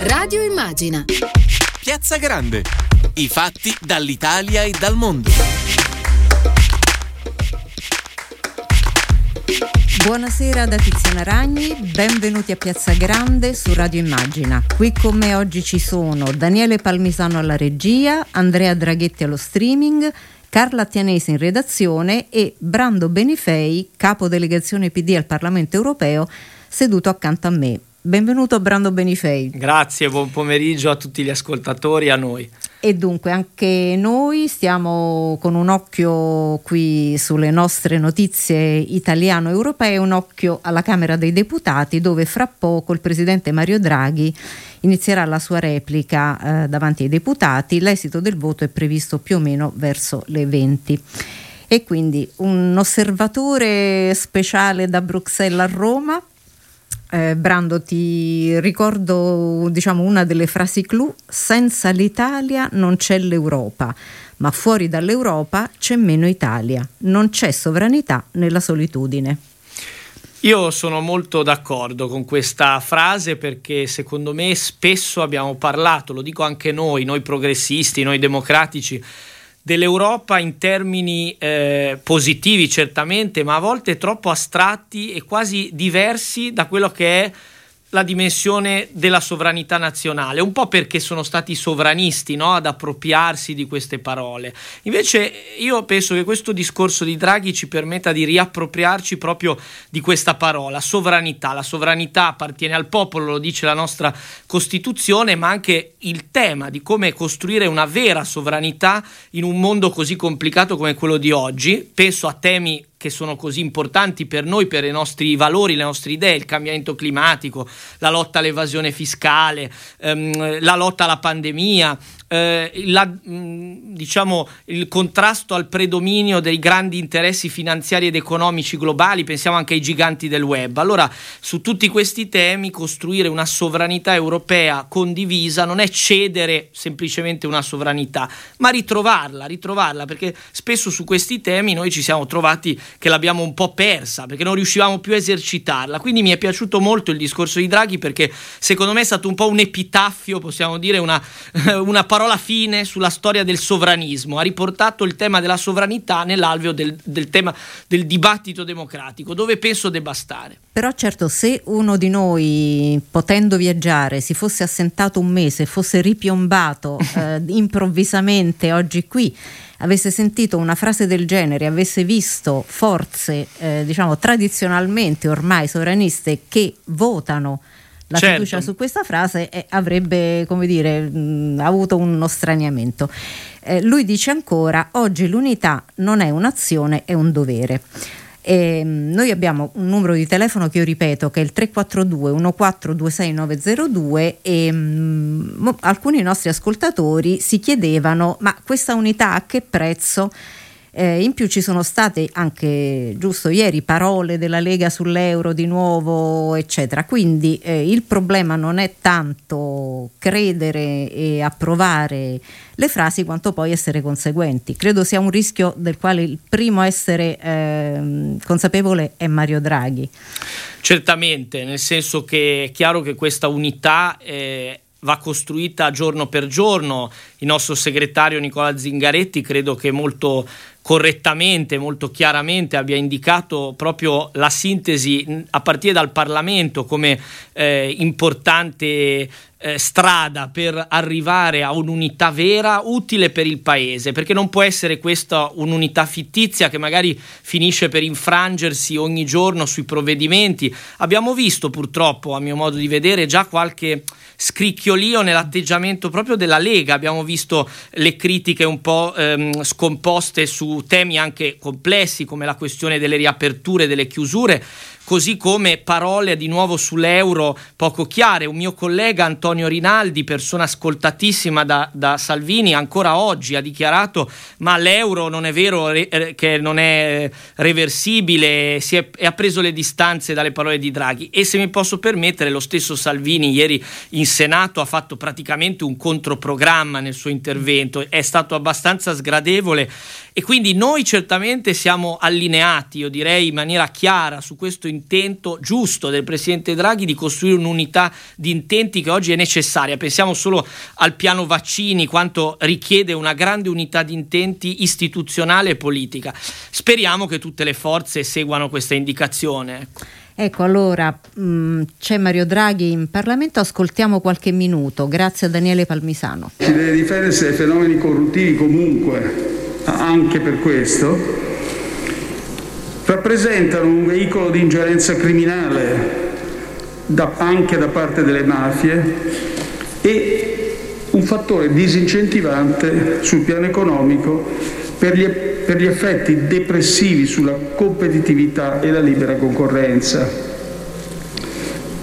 Radio Immagina. Piazza Grande. I fatti dall'Italia e dal mondo. Buonasera da Tiziana Ragni, benvenuti a Piazza Grande su Radio Immagina. Qui con me oggi ci sono Daniele Palmisano alla regia, Andrea Draghetti allo streaming, Carla Tianesi in redazione e Brando Benifei, capo delegazione PD al Parlamento europeo, seduto accanto a me. Benvenuto Brando Benifei. Grazie, buon pomeriggio a tutti gli ascoltatori e a noi. E dunque anche noi stiamo con un occhio qui sulle nostre notizie italiano-europee, un occhio alla Camera dei Deputati dove fra poco il Presidente Mario Draghi inizierà la sua replica eh, davanti ai deputati. L'esito del voto è previsto più o meno verso le 20 e quindi un osservatore speciale da Bruxelles a Roma eh, Brando, ti ricordo diciamo, una delle frasi clou, senza l'Italia non c'è l'Europa, ma fuori dall'Europa c'è meno Italia, non c'è sovranità nella solitudine. Io sono molto d'accordo con questa frase perché secondo me spesso abbiamo parlato, lo dico anche noi, noi progressisti, noi democratici, dell'Europa in termini eh, positivi certamente, ma a volte troppo astratti e quasi diversi da quello che è la dimensione della sovranità nazionale, un po' perché sono stati sovranisti no? ad appropriarsi di queste parole. Invece io penso che questo discorso di Draghi ci permetta di riappropriarci proprio di questa parola, sovranità. La sovranità appartiene al popolo, lo dice la nostra Costituzione, ma anche il tema di come costruire una vera sovranità in un mondo così complicato come quello di oggi. Penso a temi che sono così importanti per noi, per i nostri valori, le nostre idee, il cambiamento climatico, la lotta all'evasione fiscale, ehm, la lotta alla pandemia, eh, la, mh, diciamo, il contrasto al predominio dei grandi interessi finanziari ed economici globali, pensiamo anche ai giganti del web. Allora, su tutti questi temi, costruire una sovranità europea condivisa non è cedere semplicemente una sovranità, ma ritrovarla, ritrovarla, perché spesso su questi temi noi ci siamo trovati che l'abbiamo un po' persa, perché non riuscivamo più a esercitarla. Quindi mi è piaciuto molto il discorso di Draghi perché secondo me è stato un po' un epitaffio, possiamo dire una, una parola parola fine sulla storia del sovranismo, ha riportato il tema della sovranità nell'alveo del, del tema del dibattito democratico, dove penso debba stare. Però certo, se uno di noi, potendo viaggiare, si fosse assentato un mese, fosse ripiombato eh, improvvisamente oggi qui, avesse sentito una frase del genere, avesse visto forze, eh, diciamo, tradizionalmente ormai sovraniste che votano la certo. fiducia su questa frase eh, avrebbe come dire, mh, avuto uno straniamento. Eh, lui dice ancora: oggi l'unità non è un'azione, è un dovere. E, mh, noi abbiamo un numero di telefono che io ripeto che è il 342 1426902 e mh, alcuni nostri ascoltatori si chiedevano ma questa unità a che prezzo? Eh, in più ci sono state anche, giusto ieri, parole della Lega sull'euro di nuovo, eccetera. Quindi eh, il problema non è tanto credere e approvare le frasi quanto poi essere conseguenti. Credo sia un rischio del quale il primo a essere eh, consapevole è Mario Draghi. Certamente, nel senso che è chiaro che questa unità eh, va costruita giorno per giorno. Il nostro segretario Nicola Zingaretti credo che molto correttamente, molto chiaramente abbia indicato proprio la sintesi a partire dal Parlamento come eh, importante eh, strada per arrivare a un'unità vera utile per il paese, perché non può essere questa un'unità fittizia che magari finisce per infrangersi ogni giorno sui provvedimenti. Abbiamo visto purtroppo, a mio modo di vedere, già qualche scricchiolio nell'atteggiamento proprio della Lega. Abbiamo visto le critiche un po' ehm, scomposte su temi anche complessi come la questione delle riaperture, delle chiusure così come parole di nuovo sull'euro poco chiare. Un mio collega Antonio Rinaldi, persona ascoltatissima da, da Salvini, ancora oggi ha dichiarato ma l'euro non è vero re, che non è reversibile, si è, e ha preso le distanze dalle parole di Draghi. E se mi posso permettere, lo stesso Salvini ieri in Senato ha fatto praticamente un controprogramma nel suo intervento, è stato abbastanza sgradevole e quindi noi certamente siamo allineati, io direi in maniera chiara su questo intervento l'intento giusto del Presidente Draghi di costruire un'unità di intenti che oggi è necessaria. Pensiamo solo al piano vaccini, quanto richiede una grande unità di intenti istituzionale e politica. Speriamo che tutte le forze seguano questa indicazione. Ecco. Ecco, allora mh, mm, c'è Mario Draghi in Parlamento, ascoltiamo qualche minuto. Grazie a Daniele Palmisano. Si deve difendersi dai fenomeni corruttivi comunque, anche per questo. Rappresentano un veicolo di ingerenza criminale da, anche da parte delle mafie e un fattore disincentivante sul piano economico per gli, per gli effetti depressivi sulla competitività e la libera concorrenza.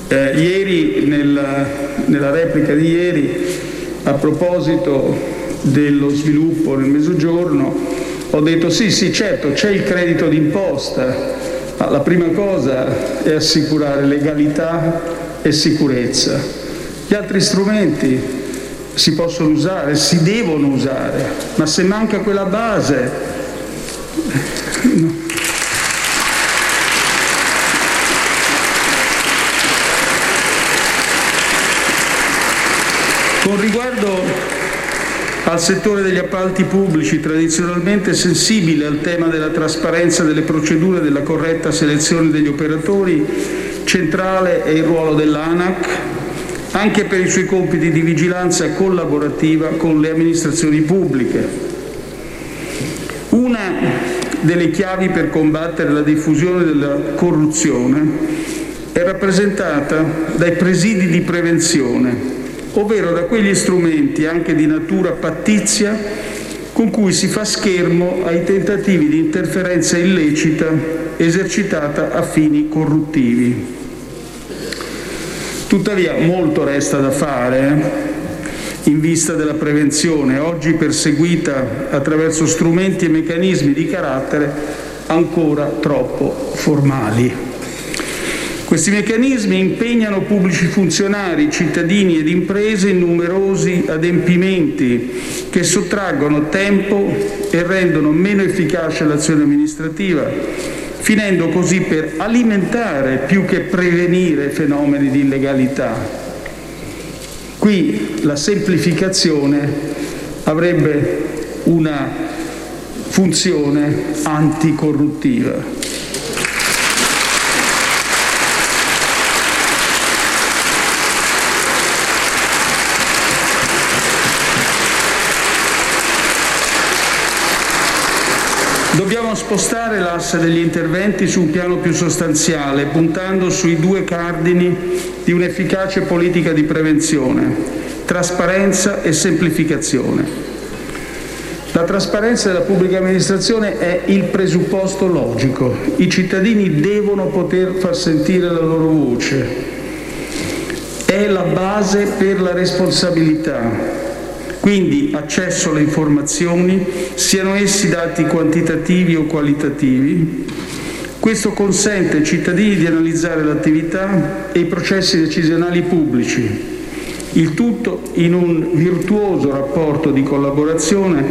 Eh, ieri, nella, nella replica di ieri, a proposito dello sviluppo nel mezzogiorno, ho detto sì, sì, certo, c'è il credito d'imposta, ma la prima cosa è assicurare legalità e sicurezza. Gli altri strumenti si possono usare, si devono usare, ma se manca quella base... No. Con riguardo al settore degli appalti pubblici, tradizionalmente sensibile al tema della trasparenza delle procedure e della corretta selezione degli operatori, centrale è il ruolo dell'ANAC, anche per i suoi compiti di vigilanza collaborativa con le amministrazioni pubbliche. Una delle chiavi per combattere la diffusione della corruzione è rappresentata dai presidi di prevenzione, ovvero da quegli strumenti anche di natura pattizia con cui si fa schermo ai tentativi di interferenza illecita esercitata a fini corruttivi. Tuttavia molto resta da fare in vista della prevenzione, oggi perseguita attraverso strumenti e meccanismi di carattere ancora troppo formali. Questi meccanismi impegnano pubblici funzionari, cittadini ed imprese in numerosi adempimenti che sottraggono tempo e rendono meno efficace l'azione amministrativa, finendo così per alimentare più che prevenire fenomeni di illegalità. Qui la semplificazione avrebbe una funzione anticorruttiva. Dobbiamo spostare l'asse degli interventi su un piano più sostanziale, puntando sui due cardini di un'efficace politica di prevenzione, trasparenza e semplificazione. La trasparenza della pubblica amministrazione è il presupposto logico. I cittadini devono poter far sentire la loro voce. È la base per la responsabilità, quindi accesso alle informazioni, siano essi dati quantitativi o qualitativi. Questo consente ai cittadini di analizzare l'attività e i processi decisionali pubblici, il tutto in un virtuoso rapporto di collaborazione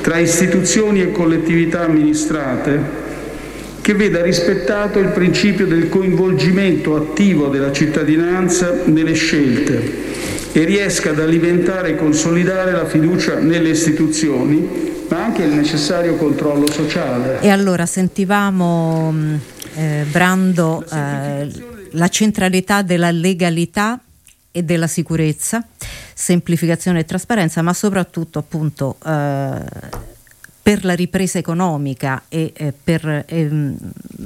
tra istituzioni e collettività amministrate che veda rispettato il principio del coinvolgimento attivo della cittadinanza nelle scelte e riesca ad alimentare e consolidare la fiducia nelle istituzioni, ma anche il necessario controllo sociale. E allora sentivamo mm, eh, Brando eh, la centralità della legalità e della sicurezza, semplificazione e trasparenza, ma soprattutto appunto eh, per la ripresa economica e eh, per ehm,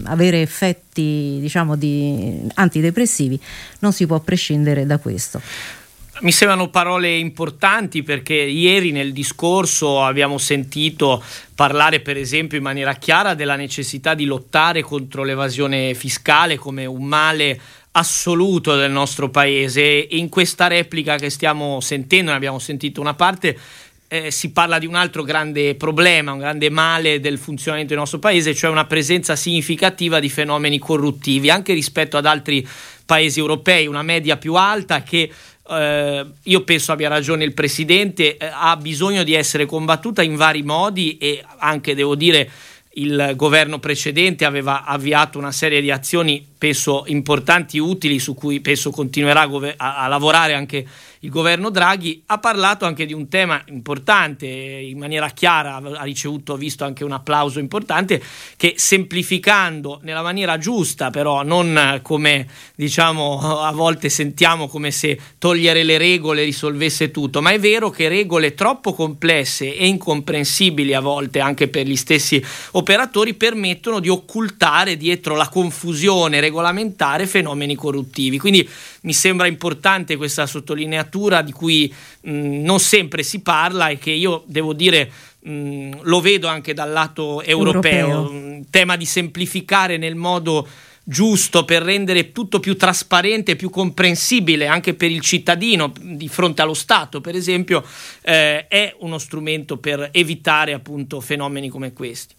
avere effetti diciamo di antidepressivi non si può prescindere da questo. Mi sembrano parole importanti perché ieri nel discorso abbiamo sentito parlare per esempio in maniera chiara della necessità di lottare contro l'evasione fiscale come un male assoluto del nostro paese. E in questa replica che stiamo sentendo, ne abbiamo sentito una parte, eh, si parla di un altro grande problema, un grande male del funzionamento del nostro paese, cioè una presenza significativa di fenomeni corruttivi, anche rispetto ad altri paesi europei, una media più alta che eh, io penso abbia ragione il Presidente, eh, ha bisogno di essere combattuta in vari modi e anche, devo dire, il governo precedente aveva avviato una serie di azioni spesso importanti, utili, su cui penso continuerà a, a lavorare anche il governo Draghi, ha parlato anche di un tema importante, in maniera chiara, ha ricevuto, visto anche un applauso importante, che semplificando nella maniera giusta, però non come diciamo a volte sentiamo come se togliere le regole risolvesse tutto, ma è vero che regole troppo complesse e incomprensibili a volte anche per gli stessi operatori permettono di occultare dietro la confusione regolamentare fenomeni corruttivi. Quindi mi sembra importante questa sottolineatura di cui mh, non sempre si parla e che io devo dire mh, lo vedo anche dal lato europeo, europeo. tema di semplificare nel modo giusto per rendere tutto più trasparente, più comprensibile anche per il cittadino di fronte allo Stato, per esempio, eh, è uno strumento per evitare appunto fenomeni come questi.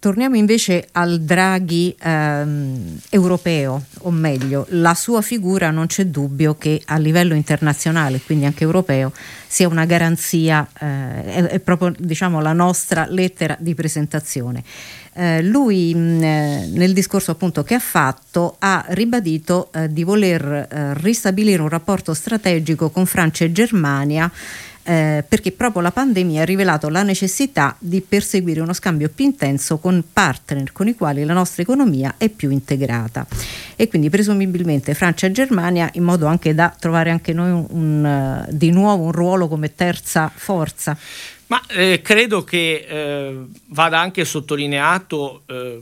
Torniamo invece al Draghi ehm, europeo, o meglio, la sua figura non c'è dubbio che a livello internazionale, quindi anche europeo, sia una garanzia, eh, è, è, proprio diciamo, la nostra lettera di presentazione. Eh, lui mh, eh, nel discorso appunto che ha fatto ha ribadito eh, di voler eh, ristabilire un rapporto strategico con Francia e Germania eh, perché proprio la pandemia ha rivelato la necessità di perseguire uno scambio più intenso con partner con i quali la nostra economia è più integrata e quindi presumibilmente Francia e Germania in modo anche da trovare anche noi un, un, uh, di nuovo un ruolo come terza forza. Ma eh, credo che eh, vada anche sottolineato eh,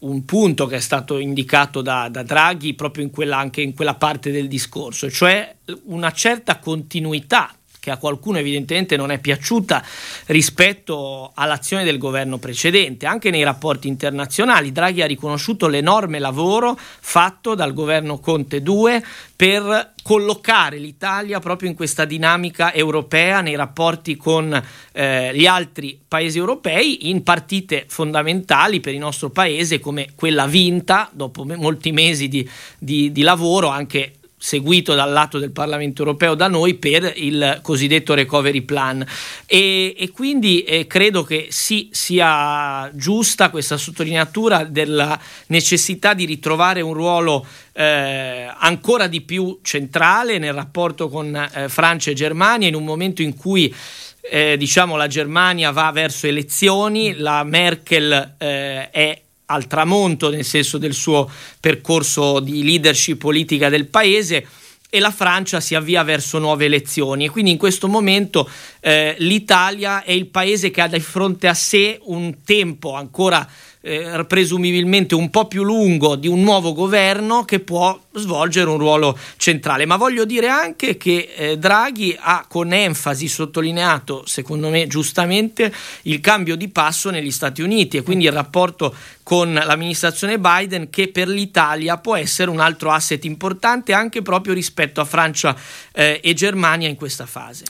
un punto che è stato indicato da, da Draghi proprio in quella, anche in quella parte del discorso, cioè una certa continuità che a qualcuno evidentemente non è piaciuta rispetto all'azione del governo precedente. Anche nei rapporti internazionali Draghi ha riconosciuto l'enorme lavoro fatto dal governo Conte 2 per collocare l'Italia proprio in questa dinamica europea nei rapporti con eh, gli altri paesi europei in partite fondamentali per il nostro paese come quella vinta dopo molti mesi di, di, di lavoro anche seguito dal lato del Parlamento europeo da noi per il cosiddetto recovery plan. E, e quindi eh, credo che sì sia giusta questa sottolineatura della necessità di ritrovare un ruolo eh, ancora di più centrale nel rapporto con eh, Francia e Germania in un momento in cui eh, diciamo la Germania va verso elezioni, la Merkel eh, è al tramonto nel senso del suo percorso di leadership politica del paese e la Francia si avvia verso nuove elezioni. E quindi in questo momento eh, l'Italia è il paese che ha di fronte a sé un tempo ancora eh, presumibilmente un po' più lungo di un nuovo governo che può svolgere un ruolo centrale. Ma voglio dire anche che eh, Draghi ha con enfasi sottolineato, secondo me giustamente, il cambio di passo negli Stati Uniti e quindi il rapporto con l'amministrazione Biden che per l'Italia può essere un altro asset importante anche proprio rispetto a Francia eh, e Germania in questa fase.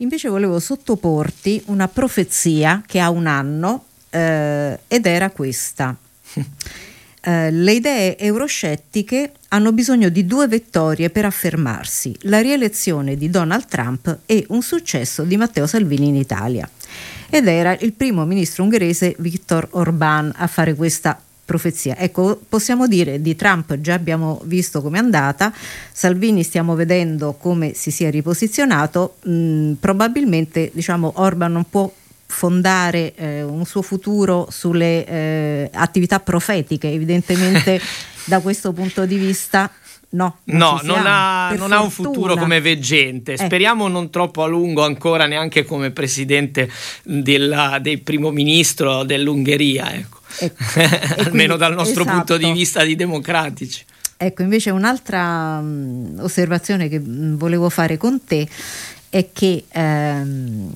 Invece volevo sottoporti una profezia che ha un anno eh, ed era questa. Eh, le idee euroscettiche hanno bisogno di due vettorie per affermarsi, la rielezione di Donald Trump e un successo di Matteo Salvini in Italia. Ed era il primo ministro ungherese Viktor Orbán a fare questa profezia. Ecco, possiamo dire di Trump già abbiamo visto come è andata, Salvini stiamo vedendo come si sia riposizionato, mh, probabilmente diciamo Orban non può fondare eh, un suo futuro sulle eh, attività profetiche, evidentemente da questo punto di vista No, non, no, non, ha, non ha, un futuro come veggente. Eh. Speriamo non troppo a lungo ancora neanche come presidente della, del primo ministro dell'Ungheria, ecco. ecco. almeno quindi, dal nostro esatto. punto di vista di democratici. Ecco, invece un'altra mh, osservazione che mh, volevo fare con te è che ehm, Mm,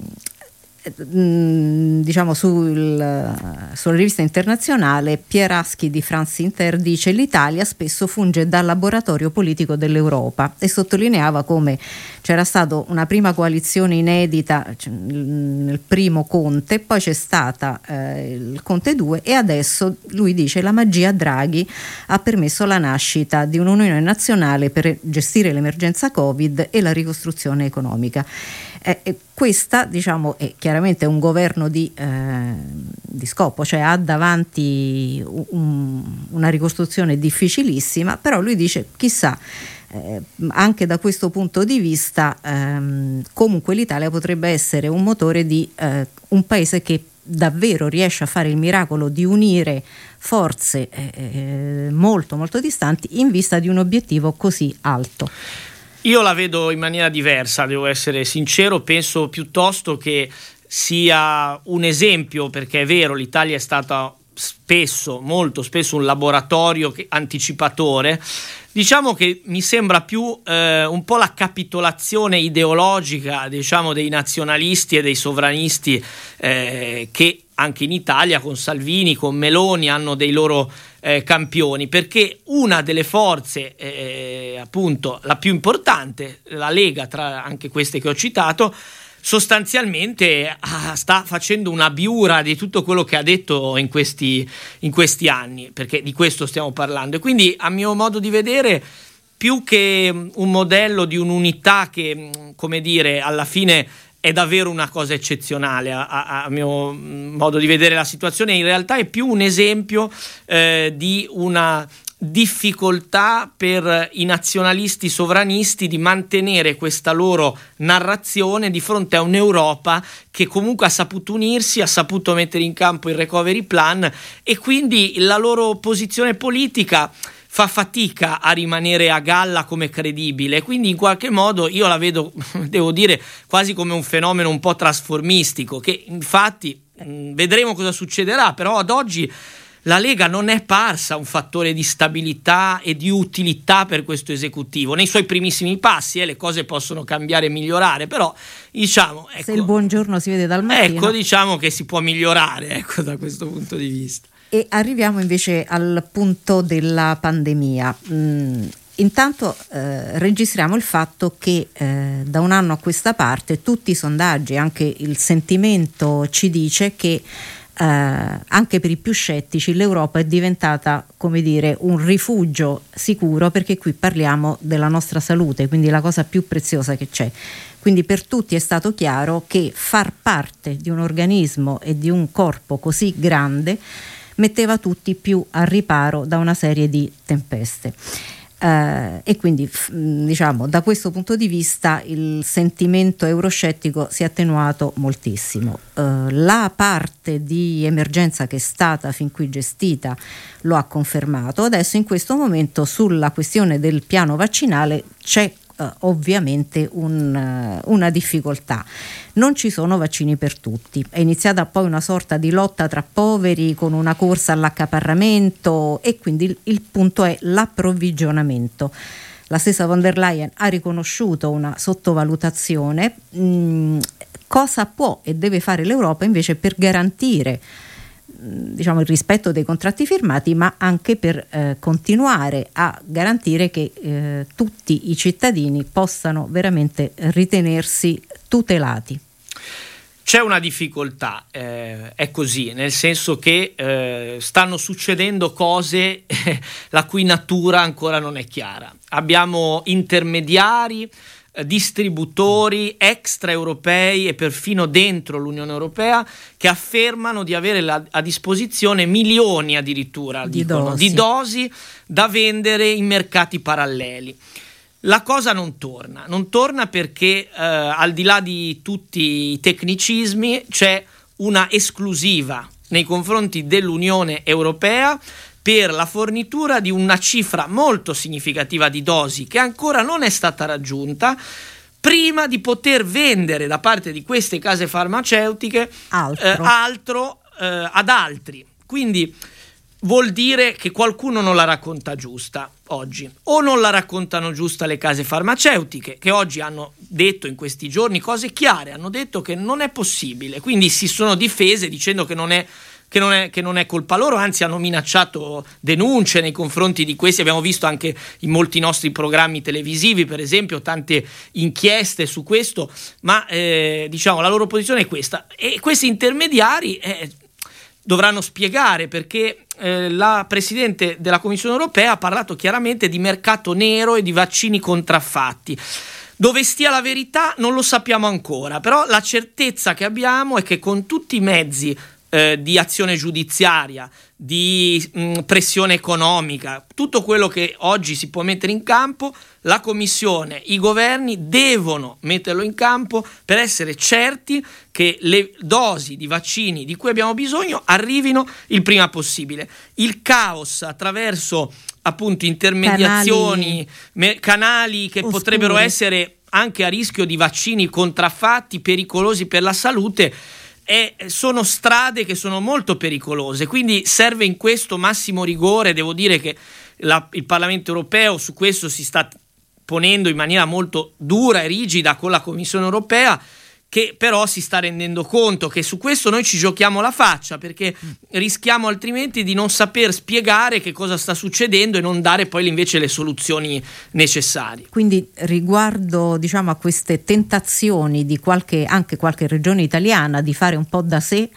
diciamo sul, sulla rivista internazionale Pieraschi di France Inter dice l'Italia spesso funge da laboratorio politico dell'Europa e sottolineava come c'era stata una prima coalizione inedita cioè, nel primo Conte, poi c'è stata eh, il Conte 2 e adesso lui dice la magia Draghi ha permesso la nascita di un'unione nazionale per gestire l'emergenza Covid e la ricostruzione economica. Eh, questa diciamo, è chiaramente un governo di, eh, di scopo, cioè ha davanti un, una ricostruzione difficilissima, però lui dice chissà eh, anche da questo punto di vista ehm, comunque l'Italia potrebbe essere un motore di eh, un paese che davvero riesce a fare il miracolo di unire forze eh, eh molto molto distanti in vista di un obiettivo così alto. Io la vedo in maniera diversa, devo essere sincero, penso piuttosto che sia un esempio, perché è vero, l'Italia è stata spesso, molto spesso un laboratorio anticipatore, diciamo che mi sembra più eh, un po' la capitolazione ideologica diciamo, dei nazionalisti e dei sovranisti eh, che anche in Italia con Salvini, con Meloni hanno dei loro eh, campioni, perché una delle forze, eh, appunto la più importante, la Lega, tra anche queste che ho citato, sostanzialmente ah, sta facendo una biura di tutto quello che ha detto in questi, in questi anni, perché di questo stiamo parlando. E quindi, a mio modo di vedere, più che mm, un modello di un'unità che, mm, come dire, alla fine è davvero una cosa eccezionale a, a, a, mio mm, modo di vedere la situazione, in realtà è più un esempio eh, di una difficoltà per i nazionalisti sovranisti di mantenere questa loro narrazione di fronte a un'Europa che comunque ha saputo unirsi, ha saputo mettere in campo il recovery plan e quindi la loro posizione politica fa fatica a rimanere a galla come credibile, quindi in qualche modo io la vedo, devo dire, quasi come un fenomeno un po' trasformistico, che infatti mm, vedremo cosa succederà, però ad oggi la Lega non è parsa un fattore di stabilità e di utilità per questo esecutivo. Nei suoi primissimi passi eh, le cose possono cambiare e migliorare, però diciamo... Ecco, Se il buongiorno si vede dal mattino... Ecco, diciamo che si può migliorare ecco, da questo punto di vista. E arriviamo invece al punto della pandemia. Mm, intanto eh, registriamo il fatto che eh, da un anno a questa parte tutti i sondaggi, anche il sentimento ci dice che eh, anche per i più scettici l'Europa è diventata come dire un rifugio sicuro perché qui parliamo della nostra salute, quindi la cosa più preziosa che c'è. Quindi per tutti è stato chiaro che far parte di un organismo e di un corpo così grande metteva tutti più a riparo da una serie di tempeste. Eh, e quindi diciamo da questo punto di vista il sentimento euroscettico si è attenuato moltissimo. Eh, la parte di emergenza che è stata fin qui gestita lo ha confermato. Adesso in questo momento sulla questione del piano vaccinale c'è eh, ovviamente un, eh, una difficoltà. Non ci sono vaccini per tutti. È iniziata poi una sorta di lotta tra poveri con una corsa all'accaparramento e quindi il, il punto è l'approvvigionamento. La stessa von der Leyen ha riconosciuto una sottovalutazione. Mm, cosa può e deve fare l'Europa invece per garantire diciamo, il rispetto dei contratti firmati, ma anche per eh, continuare a garantire che eh, tutti i cittadini possano veramente ritenersi tutelati. C'è una difficoltà, eh, è così, nel senso che eh, stanno succedendo cose la cui natura ancora non è chiara. Abbiamo intermediari, distributori extraeuropei e perfino dentro l'Unione Europea che affermano di avere la, a disposizione milioni addirittura di, dicono, dosi. di dosi da vendere in mercati paralleli. La cosa non torna, non torna perché eh, al di là di tutti i tecnicismi c'è una esclusiva nei confronti dell'Unione Europea per la fornitura di una cifra molto significativa di dosi che ancora non è stata raggiunta prima di poter vendere da parte di queste case farmaceutiche altro, eh, altro eh, ad altri. Quindi vuol dire che qualcuno non la racconta giusta oggi. O non la raccontano giusta le case farmaceutiche che oggi hanno detto in questi giorni cose chiare, hanno detto che non è possibile, quindi si sono difese dicendo che non è che non, è, che non è colpa loro, anzi hanno minacciato denunce nei confronti di questi, abbiamo visto anche in molti nostri programmi televisivi per esempio tante inchieste su questo, ma eh, diciamo la loro posizione è questa e questi intermediari eh, dovranno spiegare perché eh, la Presidente della Commissione europea ha parlato chiaramente di mercato nero e di vaccini contraffatti. Dove stia la verità non lo sappiamo ancora, però la certezza che abbiamo è che con tutti i mezzi eh, di azione giudiziaria, di mh, pressione economica, tutto quello che oggi si può mettere in campo, la Commissione, i governi devono metterlo in campo per essere certi che le dosi di vaccini di cui abbiamo bisogno arrivino il prima possibile. Il caos attraverso appunto intermediazioni, canali, me, canali che oscuri. potrebbero essere anche a rischio di vaccini contraffatti, pericolosi per la salute, e sono strade che sono molto pericolose, quindi serve in questo massimo rigore, devo dire che la, il Parlamento europeo su questo si sta ponendo in maniera molto dura e rigida con la Commissione europea che però si sta rendendo conto che su questo noi ci giochiamo la faccia perché rischiamo altrimenti di non saper spiegare che cosa sta succedendo e non dare poi invece le soluzioni necessarie. Quindi riguardo diciamo, a queste tentazioni di qualche, anche qualche regione italiana di fare un po' da sé,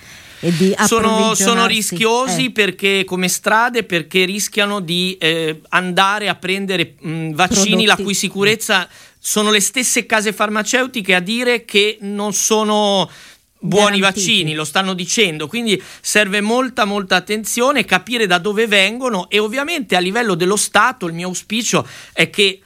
sono, sono, rischiosi eh. perché come strade perché rischiano di eh, andare a prendere mh, vaccini Prodotti. la cui sicurezza sono le stesse case farmaceutiche a dire che non sono buoni Garantiti. vaccini, lo stanno dicendo, quindi serve molta molta attenzione, capire da dove vengono e ovviamente a livello dello Stato il mio auspicio è che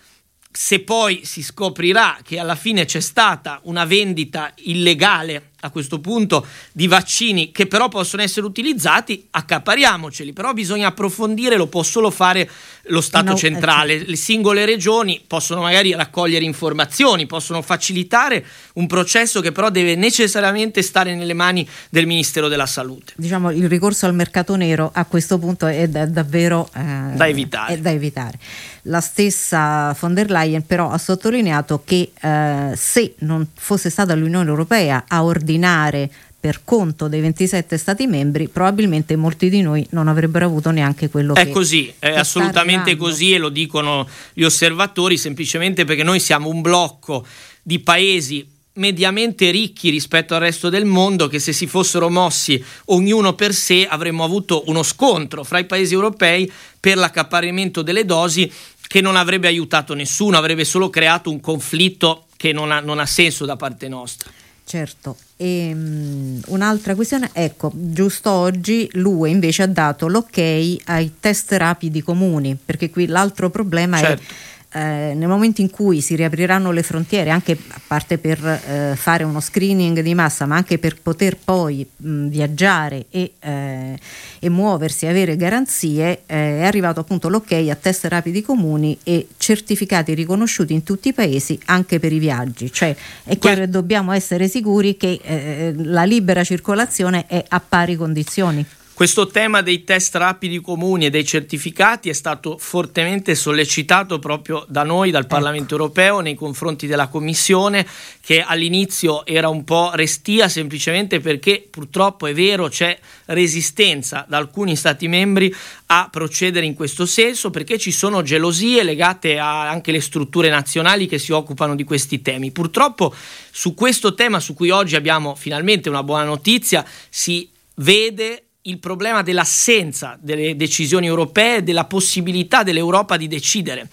se poi si scoprirà che alla fine c'è stata una vendita illegale a questo punto di vaccini che però possono essere utilizzati, accapariamoceli, però bisogna approfondire, lo può solo fare lo Stato no, centrale, certo. le singole regioni possono magari raccogliere informazioni, possono facilitare un processo che però deve necessariamente stare nelle mani del Ministero della Salute. Diciamo il ricorso al mercato nero a questo punto è da, davvero eh, da, evitare. Da evitare. La stessa von der Leyen però ha sottolineato che eh, se non fosse stata l'Unione Europea a ordinare per conto dei 27 Stati membri, probabilmente molti di noi non avrebbero avuto neanche quello è che è così, è assolutamente così e lo dicono gli osservatori semplicemente perché noi siamo un blocco di paesi mediamente ricchi rispetto al resto del mondo che se si fossero mossi ognuno per sé avremmo avuto uno scontro fra i paesi europei per l'accaparramento delle dosi che non avrebbe aiutato nessuno, avrebbe solo creato un conflitto che non ha, non ha senso da parte nostra. Certo, e, um, un'altra questione, ecco, giusto oggi l'UE invece ha dato l'ok ai test rapidi comuni, perché qui l'altro problema certo. è eh, nel momento in cui si riapriranno le frontiere, anche a parte per eh, fare uno screening di massa, ma anche per poter poi mh, viaggiare e, eh, e, muoversi, avere garanzie, eh, è arrivato appunto l'ok a test rapidi comuni e certificati riconosciuti in tutti i paesi anche per i viaggi. Cioè è chiaro che dobbiamo essere sicuri che eh, la libera circolazione è a pari condizioni. Questo tema dei test rapidi comuni e dei certificati è stato fortemente sollecitato proprio da noi, dal Parlamento ecco. europeo, nei confronti della Commissione, che all'inizio era un po' restia semplicemente perché purtroppo è vero c'è resistenza da alcuni Stati membri a procedere in questo senso perché ci sono gelosie legate a anche le strutture nazionali che si occupano di questi temi. Purtroppo su questo tema su cui oggi abbiamo finalmente una buona notizia si vede il problema dell'assenza delle decisioni europee, della possibilità dell'Europa di decidere,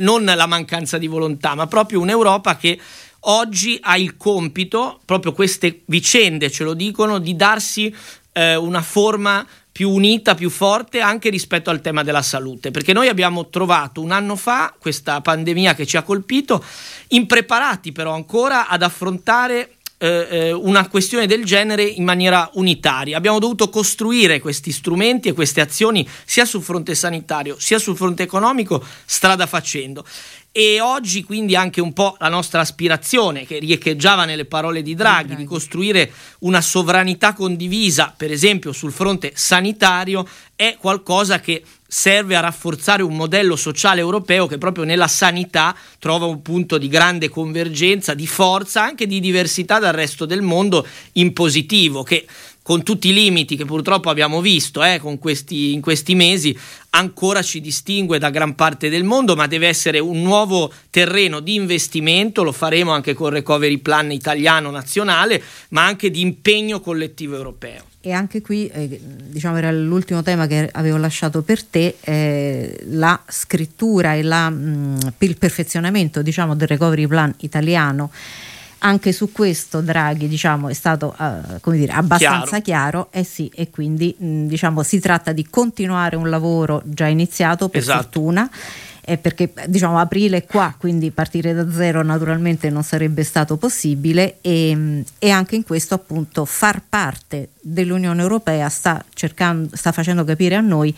non la mancanza di volontà, ma proprio un'Europa che oggi ha il compito, proprio queste vicende ce lo dicono, di darsi eh, una forma più unita, più forte anche rispetto al tema della salute, perché noi abbiamo trovato un anno fa questa pandemia che ci ha colpito, impreparati però ancora ad affrontare eh, eh, una questione del genere in maniera unitaria. Abbiamo dovuto costruire questi strumenti e queste azioni sia sul fronte sanitario sia sul fronte economico, strada facendo. E oggi quindi anche un po' la nostra aspirazione, che riecheggiava nelle parole di Draghi, di costruire una sovranità condivisa, per esempio sul fronte sanitario, è qualcosa che serve a rafforzare un modello sociale europeo che proprio nella sanità trova un punto di grande convergenza, di forza, anche di diversità dal resto del mondo in positivo, che con tutti i limiti che purtroppo abbiamo visto eh, questi, in questi mesi, ancora ci distingue da gran parte del mondo, ma deve essere un nuovo terreno di investimento, lo faremo anche con il recovery plan italiano nazionale, ma anche di impegno collettivo europeo. E anche qui, eh, diciamo, era l'ultimo tema che avevo lasciato per te, eh, la scrittura e la, mh, mm, il perfezionamento diciamo, del recovery plan italiano. Anche su questo Draghi diciamo, è stato uh, dire, abbastanza chiaro, chiaro eh sì, e quindi mh, diciamo, si tratta di continuare un lavoro già iniziato per esatto. fortuna eh, perché diciamo aprile è qua, quindi partire da zero naturalmente non sarebbe stato possibile e, e anche in questo appunto far parte dell'Unione Europea sta, cercando, sta facendo capire a noi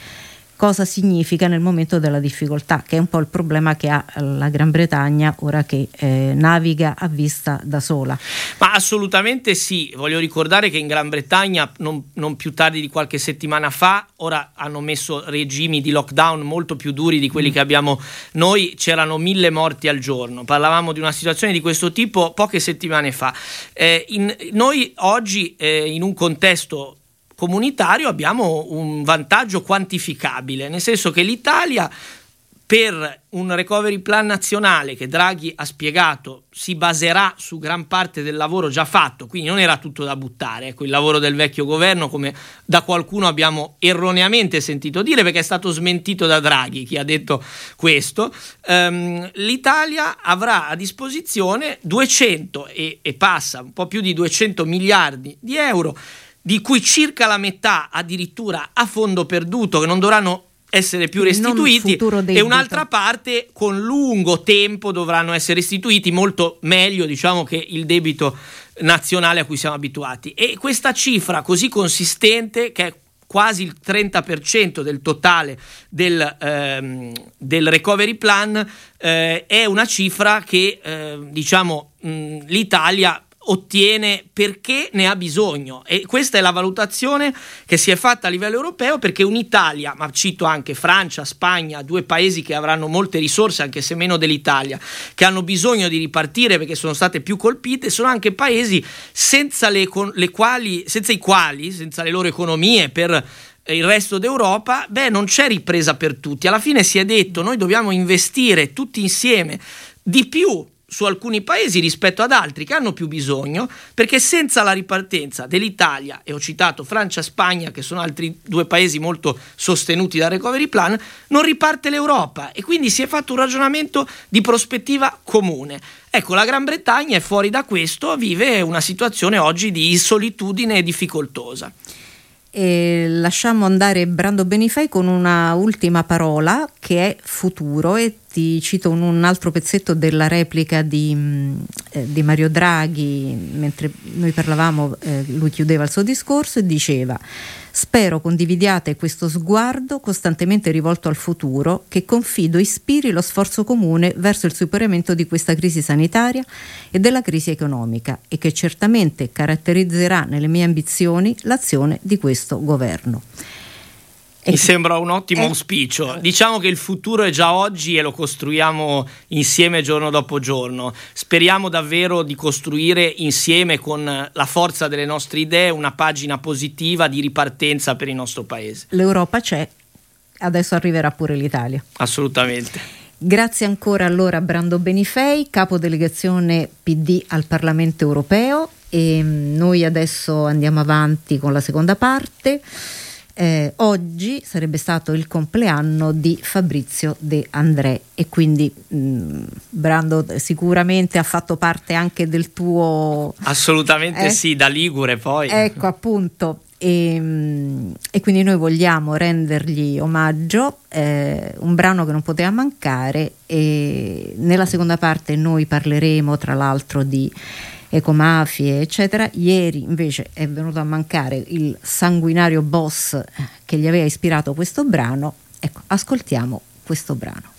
cosa significa nel momento della difficoltà, che è un po' il problema che ha la Gran Bretagna ora che eh, naviga a vista da sola. Ma assolutamente sì, voglio ricordare che in Gran Bretagna non, non più tardi di qualche settimana fa, ora hanno messo regimi di lockdown molto più duri di quelli mm. che abbiamo noi, c'erano mille morti al giorno, parlavamo di una situazione di questo tipo poche settimane fa. Eh, in, noi oggi eh, in un contesto comunitario abbiamo un vantaggio quantificabile, nel senso che l'Italia per un recovery plan nazionale che Draghi ha spiegato si baserà su gran parte del lavoro già fatto, quindi non era tutto da buttare, ecco, il lavoro del vecchio governo come da qualcuno abbiamo erroneamente sentito dire perché è stato smentito da Draghi chi ha detto questo, um, l'Italia avrà a disposizione 200 e, e passa un po' più di 200 miliardi di euro di cui circa la metà addirittura a fondo perduto, che non dovranno essere più restituiti e un'altra parte con lungo tempo dovranno essere restituiti molto meglio diciamo che il debito nazionale a cui siamo abituati. E questa cifra così consistente che è quasi il 30% del totale del, ehm, del recovery plan eh, è una cifra che eh, diciamo mh, l'Italia ottiene perché ne ha bisogno e questa è la valutazione che si è fatta a livello europeo perché un'Italia, ma cito anche Francia, Spagna, due paesi che avranno molte risorse anche se meno dell'Italia, che hanno bisogno di ripartire perché sono state più colpite, sono anche paesi senza, le, le quali, senza i quali, senza le loro economie per il resto d'Europa, beh, non c'è ripresa per tutti. Alla fine si è detto noi dobbiamo investire tutti insieme di più su alcuni paesi rispetto ad altri che hanno più bisogno, perché senza la ripartenza dell'Italia, e ho citato Francia e Spagna, che sono altri due paesi molto sostenuti dal recovery plan, non riparte l'Europa e quindi si è fatto un ragionamento di prospettiva comune. Ecco, la Gran Bretagna è fuori da questo, vive una situazione oggi di solitudine difficoltosa. E lasciamo andare Brando Benifei con una ultima parola che è futuro e ti cito un, un altro pezzetto della replica di, mm, eh, di, Mario Draghi mentre noi parlavamo eh, lui chiudeva il suo discorso e diceva Spero condividiate questo sguardo costantemente rivolto al futuro che confido ispiri lo sforzo comune verso il superamento di questa crisi sanitaria e della crisi economica e che certamente caratterizzerà nelle mie ambizioni l'azione di questo governo. Mi sembra un ottimo auspicio. Diciamo che il futuro è già oggi e lo costruiamo insieme giorno dopo giorno. Speriamo davvero di costruire insieme con la forza delle nostre idee una pagina positiva di ripartenza per il nostro paese. L'Europa c'è, adesso arriverà pure l'Italia. Assolutamente. Grazie ancora allora a Brando Benifei, capo delegazione PD al Parlamento europeo e noi adesso andiamo avanti con la seconda parte. Eh, oggi sarebbe stato il compleanno di Fabrizio De André e quindi mh, mm, Brando sicuramente ha fatto parte anche del tuo... Assolutamente eh? sì, da Ligure poi. Ecco appunto. E, mm, e, quindi noi vogliamo rendergli omaggio, eh, un brano che non poteva mancare e nella seconda parte noi parleremo tra l'altro di ecomafie, eccetera. Ieri invece è venuto a mancare il sanguinario boss che gli aveva ispirato questo brano. Ecco, ascoltiamo questo brano.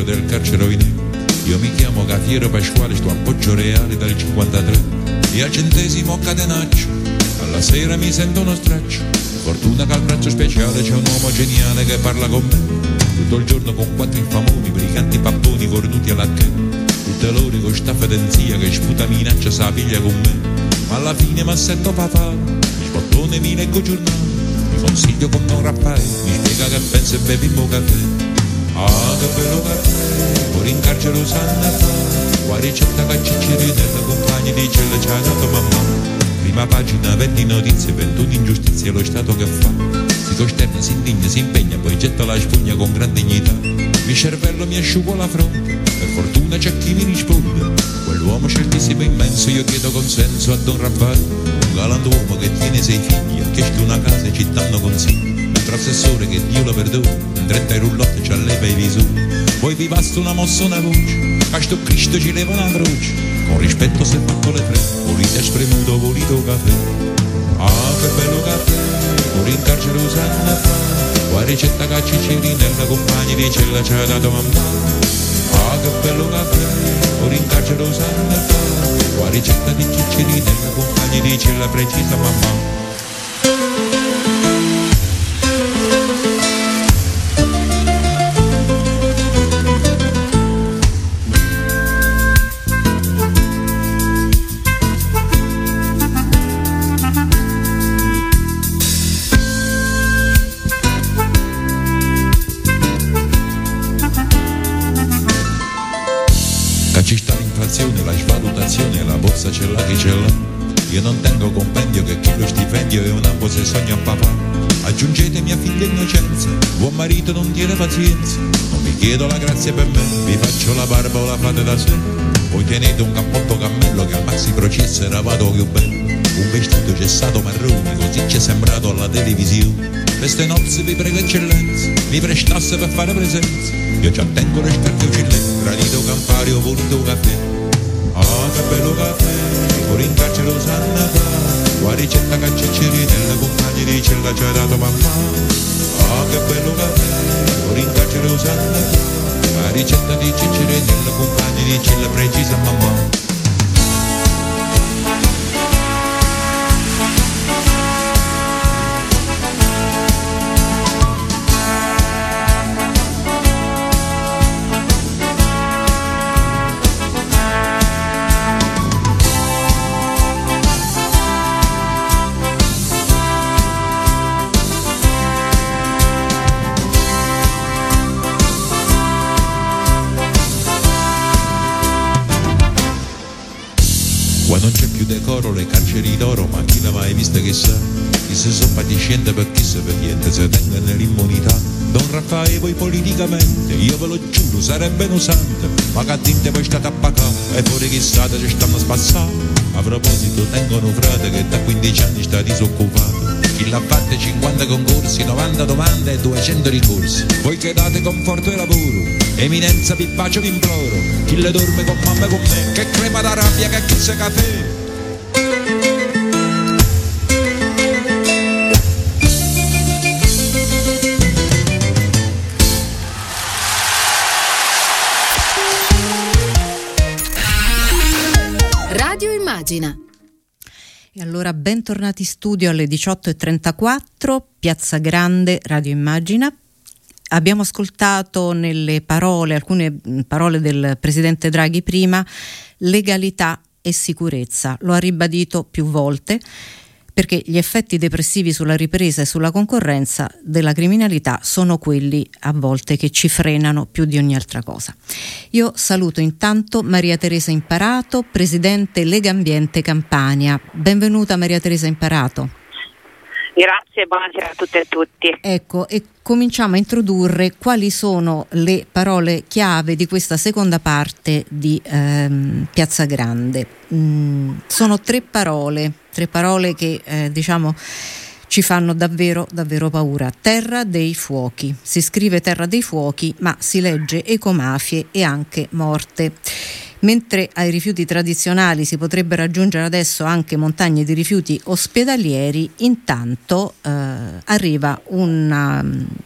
Brigadiero del carcere Rovinello. Io mi chiamo Gatiero Pasquale, sto a Poggio Reale dal 53 e al centesimo catenaccio, alla sera mi sento uno straccio. Fortuna che al braccio speciale c'è un uomo geniale che parla con me. Tutto il giorno con quattro infamoni, briganti papponi cornuti alla che. Tutte loro con sta fedenzia che sputa minaccia sa figlia con me. Ma alla fine mi assetto papà, mi spottone mi leggo giornale. Mi consiglio con Don Raffaele, mi spiega che pensa e bevi un caffè. Ah, che bello caffè, pure in carcere lo sanno fare. Qua ricetta che ciccirinella, compagni di cella ci ha dato mamma. Prima pagina, 20 notizie, 21 ingiustizie, lo Stato che fa. Si costerna, si indigna, si impegna, poi getta la spugna con gran dignità. Mi cervello mi asciugo la fronte, per fortuna c'è chi mi risponde. Quell'uomo certissimo e immenso, io chiedo consenso a Don Raffaele. Un galantuomo che tiene sei figli, ha chiesto una casa e ci danno consigli assessore che Dio lo perdona, in 30 rullotte ci alleva i visori. Poi vi basta una mossa, una voce, a sto Cristo ci leva una croce. Con rispetto se fatto le tre, volite spremuto, volito caffè. Ah, che bello caffè, pure in carcere usanna fa. Qua ricetta che Ciccirinella, compagni di cella ci ha dato mamma. Ah, che bello caffè, pure in carcere usanna fa. Qua ricetta di Ciccirinella, compagni di cella precisa mamma. Pazienza. Non vi chiedo la grazia per me, vi faccio la barba o la fate da sé. Poi tenete un cappotto cammello che al maxi processo era vado più bello. Un vestito cessato marrone, così ci è sembrato alla televisione. Queste nozze vi prego eccellenza, mi prestasse per fare presenza. Io ci attengo le scarpe uccellenti, granito campario, volito caffè. Ah, che bello caffè! pure in carcere lo sanno fare la ricetta che ciccirinella compagni di cella ci ha dato mamma ah che bello caffè sanno fare la ricetta di ciccirinella compagni di cella precisa mamma patiscente per chi se niente, se tengono l'immunità. Don Raffaele poi politicamente, io ve lo giuro, sarebbe usante, ma che dinte poi state a pagare, e fuori chissà ci stanno spassando. A proposito, tengono un frate che da 15 anni sta disoccupato. Chi l'ha fatta 50 concorsi, 90 domande e 200 ricorsi. Voi che date conforto e lavoro, eminenza vi bacio vi imploro. Chi le dorme con mamma e con me, che crema da rabbia, che chi se caffè. Pagina. E allora bentornati in studio alle 18.34, Piazza Grande, Radio Immagina. Abbiamo ascoltato nelle parole, alcune parole del Presidente Draghi prima, legalità e sicurezza. Lo ha ribadito più volte perché gli effetti depressivi sulla ripresa e sulla concorrenza della criminalità sono quelli a volte che ci frenano più di ogni altra cosa. Io saluto intanto Maria Teresa Imparato, Presidente Lega Ambiente Campania. Benvenuta Maria Teresa Imparato. Grazie, buonasera a tutte e a tutti. Ecco, e cominciamo a introdurre quali sono le parole chiave di questa seconda parte di ehm, Piazza Grande. Mm, sono tre parole, tre parole che eh, diciamo ci fanno davvero, davvero paura. Terra dei fuochi. Si scrive Terra dei fuochi, ma si legge ecomafie e anche morte. Mentre ai rifiuti tradizionali si potrebbero aggiungere adesso anche montagne di rifiuti ospedalieri, intanto eh, arriva una,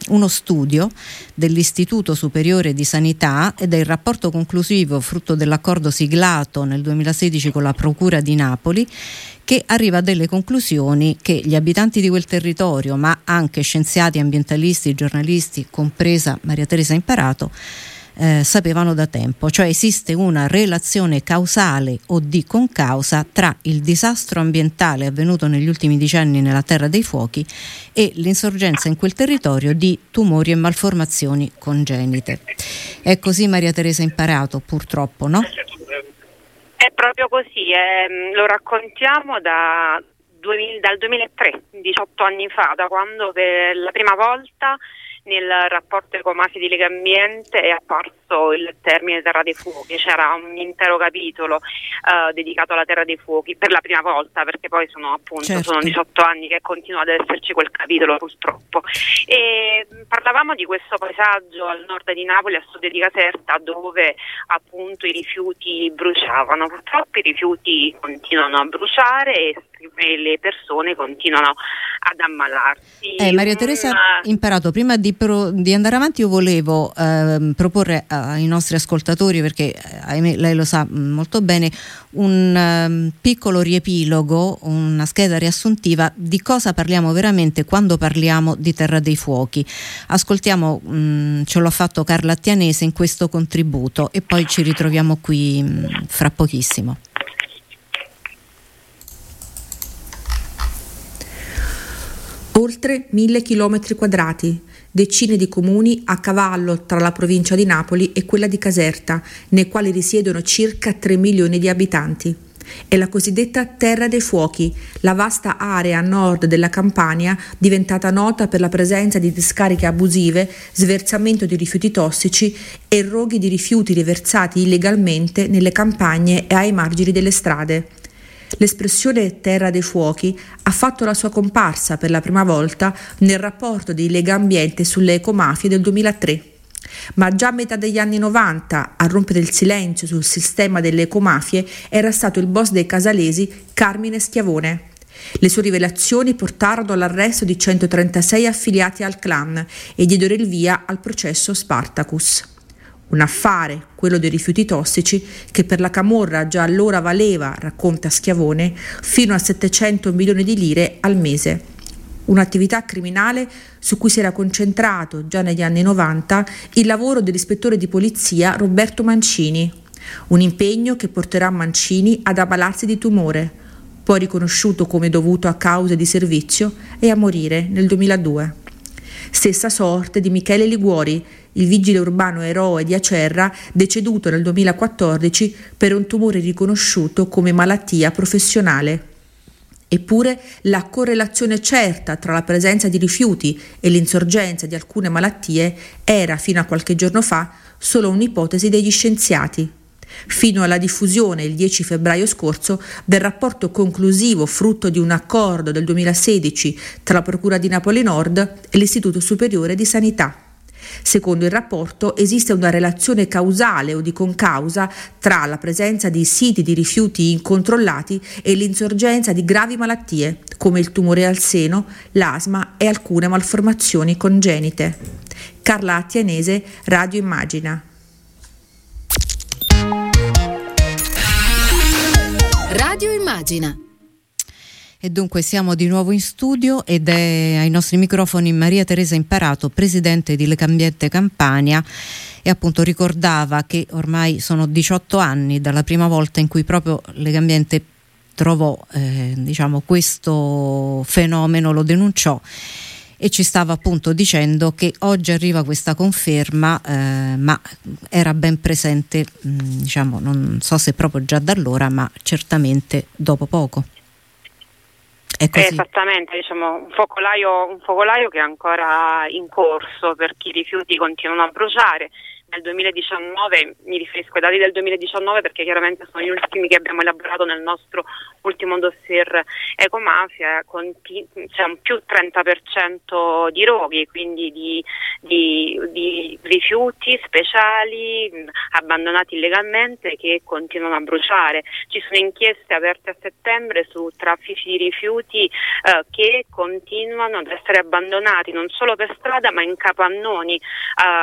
uno studio dell'Istituto Superiore di Sanità ed è il rapporto conclusivo frutto dell'accordo siglato nel 2016 con la Procura di Napoli che arriva a delle conclusioni che gli abitanti di quel territorio, ma anche scienziati, ambientalisti, giornalisti, compresa Maria Teresa Imparato, eh, sapevano da tempo, cioè esiste una relazione causale o di concausa tra il disastro ambientale avvenuto negli ultimi decenni nella Terra dei Fuochi e l'insorgenza in quel territorio di tumori e malformazioni congenite. È così Maria Teresa Imparato, purtroppo, no? È proprio così, eh, lo raccontiamo da, dal 2003, 18 anni fa, da quando per la prima volta nel rapporto Ecomafia di Lega Ambiente è apparso il termine Terra dei Fuochi, c'era un intero capitolo uh, dedicato alla Terra dei Fuochi per la prima volta, perché poi sono appunto certo. sono 18 anni che continua ad esserci quel capitolo purtroppo. E parlavamo di questo paesaggio al nord di Napoli, a sud di Caserta, dove appunto i rifiuti bruciavano. Purtroppo i rifiuti continuano a bruciare e e le persone continuano ad ammalarsi. Eh, Maria Teresa ha imparato, prima di, pro, di, andare avanti io volevo eh, proporre ai nostri ascoltatori, perché eh, ahimè, lei lo sa mm, molto bene, un um, piccolo riepilogo, una scheda riassuntiva di cosa parliamo veramente quando parliamo di Terra dei Fuochi. Ascoltiamo, mh, mm, ce l'ha fatto Carla Attianese in questo contributo e poi ci ritroviamo qui mh, mm, fra pochissimo. Oltre mille chilometri quadrati, decine di comuni a cavallo tra la provincia di Napoli e quella di Caserta, nei quali risiedono circa 3 milioni di abitanti. È la cosiddetta Terra dei Fuochi, la vasta area a nord della Campania diventata nota per la presenza di discariche abusive, sversamento di rifiuti tossici e roghi di rifiuti riversati illegalmente nelle campagne e ai margini delle strade. L'espressione terra dei fuochi ha fatto la sua comparsa per la prima volta nel rapporto di Lega Ambiente sulle ecomafie del 2003. Ma già a metà degli anni 90 a rompere il silenzio sul sistema delle ecomafie era stato il boss dei casalesi Carmine Schiavone. Le sue rivelazioni portarono all'arresto di 136 affiliati al clan e diedero il via al processo Spartacus. Un affare, quello dei rifiuti tossici, che per la Camorra già allora valeva, racconta Schiavone, fino a 700 milioni di lire al mese. Un'attività criminale su cui si era concentrato già negli anni 90 il lavoro dell'ispettore di polizia Roberto Mancini. Un impegno che porterà Mancini ad ammalarsi di tumore, poi riconosciuto come dovuto a cause di servizio e a morire nel 2002. Stessa sorte di Michele Liguori, il vigile urbano eroe di Acerra, deceduto nel 2014 per un tumore riconosciuto come malattia professionale. Eppure la correlazione certa tra la presenza di rifiuti e l'insorgenza di alcune malattie era, fino a qualche giorno fa, solo un'ipotesi degli scienziati, fino alla diffusione il 10 febbraio scorso del rapporto conclusivo frutto di un accordo del 2016 tra la Procura di Napoli Nord e l'Istituto Superiore di Sanità. Secondo il rapporto esiste una relazione causale o di concausa tra la presenza di siti di rifiuti incontrollati e l'insorgenza di gravi malattie come il tumore al seno, l'asma e alcune malformazioni congenite. Carla Attianese, Radio Immagina. Radio Immagina. E dunque siamo di nuovo in studio ed è ai nostri microfoni Maria Teresa Imparato, presidente di Lecambiente Campania e appunto ricordava che ormai sono 18 anni dalla prima volta in cui proprio Lecambiente trovò eh, diciamo, questo fenomeno, lo denunciò e ci stava appunto dicendo che oggi arriva questa conferma eh, ma era ben presente mh, diciamo non so se proprio già da allora ma certamente dopo poco Esattamente, diciamo, un, focolaio, un focolaio che è ancora in corso per chi i rifiuti continuano a bruciare, nel 2019, mi riferisco ai dati del 2019 perché chiaramente sono gli ultimi che abbiamo elaborato nel nostro ultimo dossier ecomafia, conti- c'è un più 30% di roghi, quindi di, di, di rifiuti speciali abbandonati illegalmente che continuano a bruciare. Ci sono inchieste aperte a settembre su traffici di rifiuti eh, che continuano ad essere abbandonati non solo per strada ma in capannoni, eh,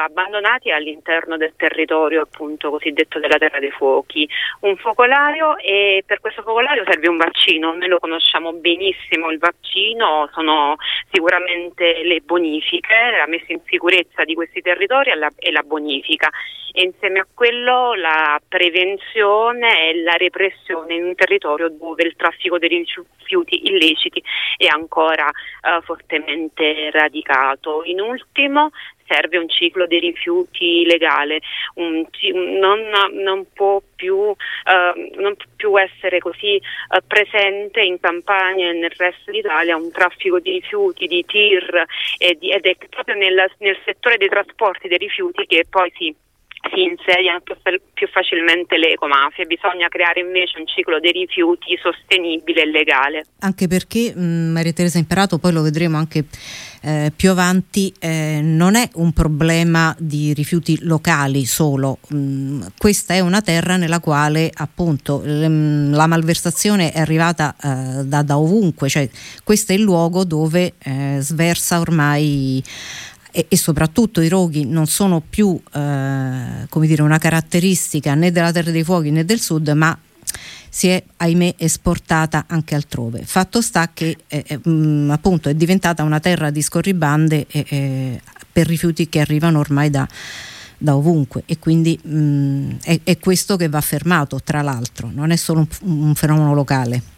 abbandonati all'interno del territorio appunto cosiddetto della terra dei fuochi. Un focolario e per questo focolario serve un vaccino, noi lo conosciamo benissimo, il vaccino sono sicuramente le bonifiche, la messa in sicurezza di questi territori e la, bonifica e insieme a quello la prevenzione e la repressione in un territorio dove il traffico dei rifiuti illeciti è ancora uh, fortemente radicato. In ultimo serve un ciclo dei rifiuti legale, un, non, non, può più, uh, non, può più, essere così uh, presente in campagna e nel resto d'Italia un traffico di rifiuti, di tir ed è proprio nel, nel settore dei trasporti dei rifiuti che poi si si insediano più, più, facilmente le ecomafie, bisogna creare invece un ciclo dei rifiuti sostenibile e legale. Anche perché, mh, Maria Teresa Imperato, poi lo vedremo anche eh, più avanti, eh, non è un problema di rifiuti locali solo, mh, questa è una terra nella quale appunto l- la malversazione è arrivata eh, da, da, ovunque, cioè questo è il luogo dove eh, sversa ormai e, soprattutto i roghi non sono più eh, dire, una caratteristica né della Terra dei Fuochi né del Sud, ma si è ahimè esportata anche altrove. Fatto sta che eh, eh, mh, appunto è diventata una terra di scorribande eh, eh, per rifiuti che arrivano ormai da, da ovunque. E quindi mh, è, è, questo che va fermato tra l'altro, non è solo un, un fenomeno locale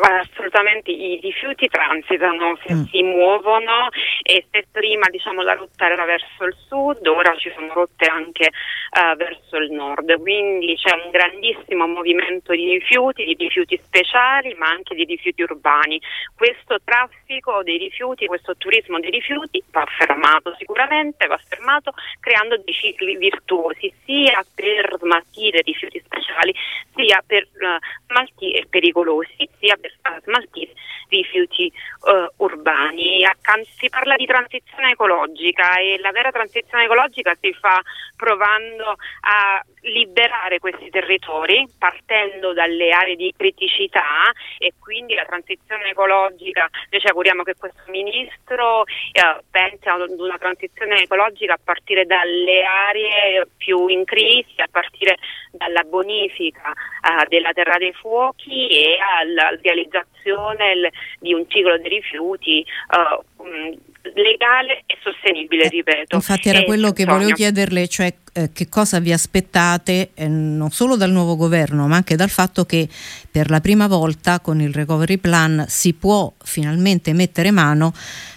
assolutamente i rifiuti transitano, si, mm. si muovono e se prima diciamo, la rotta era verso il sud, ora ci sono rotte anche uh, verso il nord, quindi c'è un grandissimo movimento di rifiuti, di rifiuti speciali ma anche di rifiuti urbani. Questo traffico dei rifiuti, questo turismo dei rifiuti va fermato sicuramente, va fermato creando dei cicli virtuosi sia per smaltire rifiuti speciali sia per uh, smaltire pericolosi, sia per uh, smaltire rifiuti uh, urbani. Accanto, si parla di transizione ecologica e la vera transizione ecologica si fa provando a liberare questi territori partendo dalle aree di criticità e quindi la transizione ecologica, noi ci auguriamo che questo ministro eh, pensi ad una transizione ecologica a partire dalle aree più in crisi, a partire dalla bonifica eh, della terra dei fuochi e alla realizzazione di un ciclo dei rifiuti eh, legale e sostenibile, eh, ripeto. Infatti era quello che volevo chiederle, cioè eh, che cosa vi aspettate eh, non solo dal nuovo governo, ma anche dal fatto che per la prima volta con il recovery plan si può finalmente mettere mano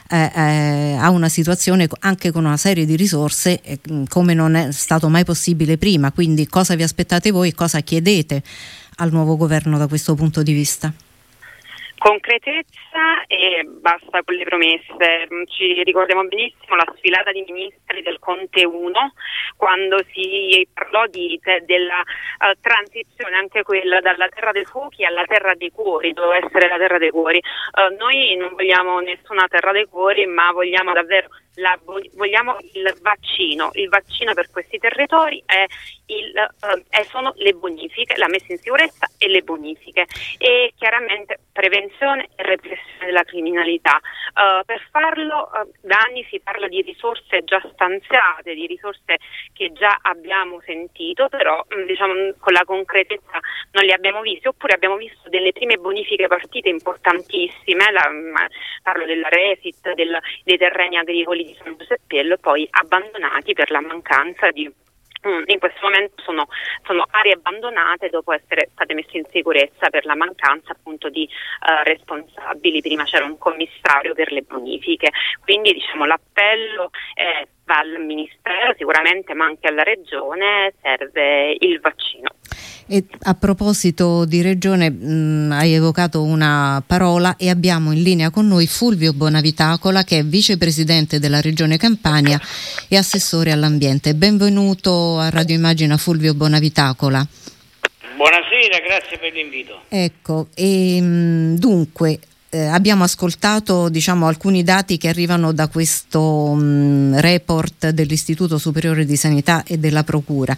eh, eh a una situazione anche con una serie di risorse eh, come non è stato mai possibile prima. Quindi cosa vi aspettate voi e cosa chiedete al nuovo governo da questo punto di vista? Concretezza e basta con le promesse. Ci ricordiamo benissimo la sfilata di ministri del Conte 1 quando si parlò di, della uh, transizione anche quella dalla terra dei fuochi alla terra dei cuori, doveva essere la terra dei cuori. Uh, noi non vogliamo nessuna terra dei cuori, ma vogliamo davvero la, vogliamo il vaccino. Il vaccino per questi territori è il, eh, sono le bonifiche, la messa in sicurezza e le bonifiche e chiaramente prevenzione e repressione della criminalità. Uh, per farlo uh, da anni si parla di risorse già stanziate, di risorse che già abbiamo sentito, però mm, diciamo, con la concretezza non le abbiamo viste, oppure abbiamo visto delle prime bonifiche partite importantissime, la, mm, parlo della Refit, del, dei terreni agricoli di San Giuseppiello, poi abbandonati per la mancanza di mm, in questo momento sono, sono, aree abbandonate dopo essere state messe in sicurezza per la mancanza appunto di uh, responsabili. Prima c'era un commissario per le bonifiche, quindi diciamo, l'appello è, va al Ministero sicuramente ma anche alla Regione, serve il vaccino. E a proposito di regione, mh, hai evocato una parola e abbiamo in linea con noi Fulvio Bonavitacola che è vicepresidente della regione Campania e assessore all'ambiente. Benvenuto a Radio Immagina Fulvio Bonavitacola. Buonasera, grazie per l'invito. Ecco, e, mh, dunque eh, abbiamo ascoltato diciamo, alcuni dati che arrivano da questo mh, report dell'Istituto Superiore di Sanità e della Procura.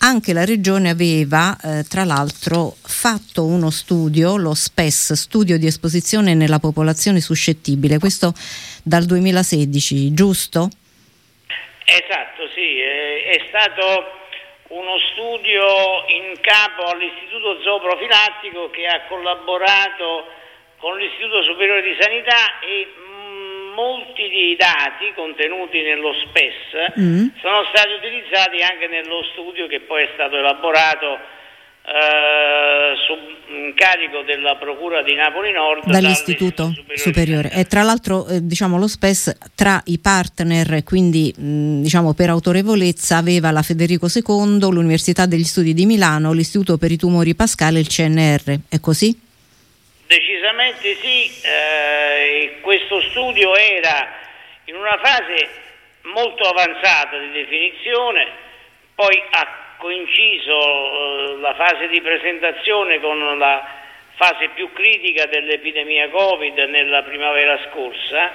Anche la Regione aveva eh, tra l'altro fatto uno studio, lo SPES, studio di esposizione nella popolazione suscettibile, questo dal 2016, giusto? Esatto, sì, è stato uno studio in capo all'Istituto Zooprofilattico che ha collaborato con l'Istituto Superiore di Sanità e mm, molti dei dati contenuti nello SPES mm. sono stati utilizzati anche nello studio che poi è stato elaborato eh, su incarico della Procura di Napoli Nord dall'Istituto Superiore. Superiore. E tra l'altro eh, diciamo, lo SPES tra i partner, quindi mh, diciamo, per autorevolezza, aveva la Federico II, l'Università degli Studi di Milano, l'Istituto per i tumori Pascale e il CNR. È così? Decisamente sì, eh, questo studio era in una fase molto avanzata di definizione, poi ha coinciso eh, la fase di presentazione con la fase più critica dell'epidemia Covid nella primavera scorsa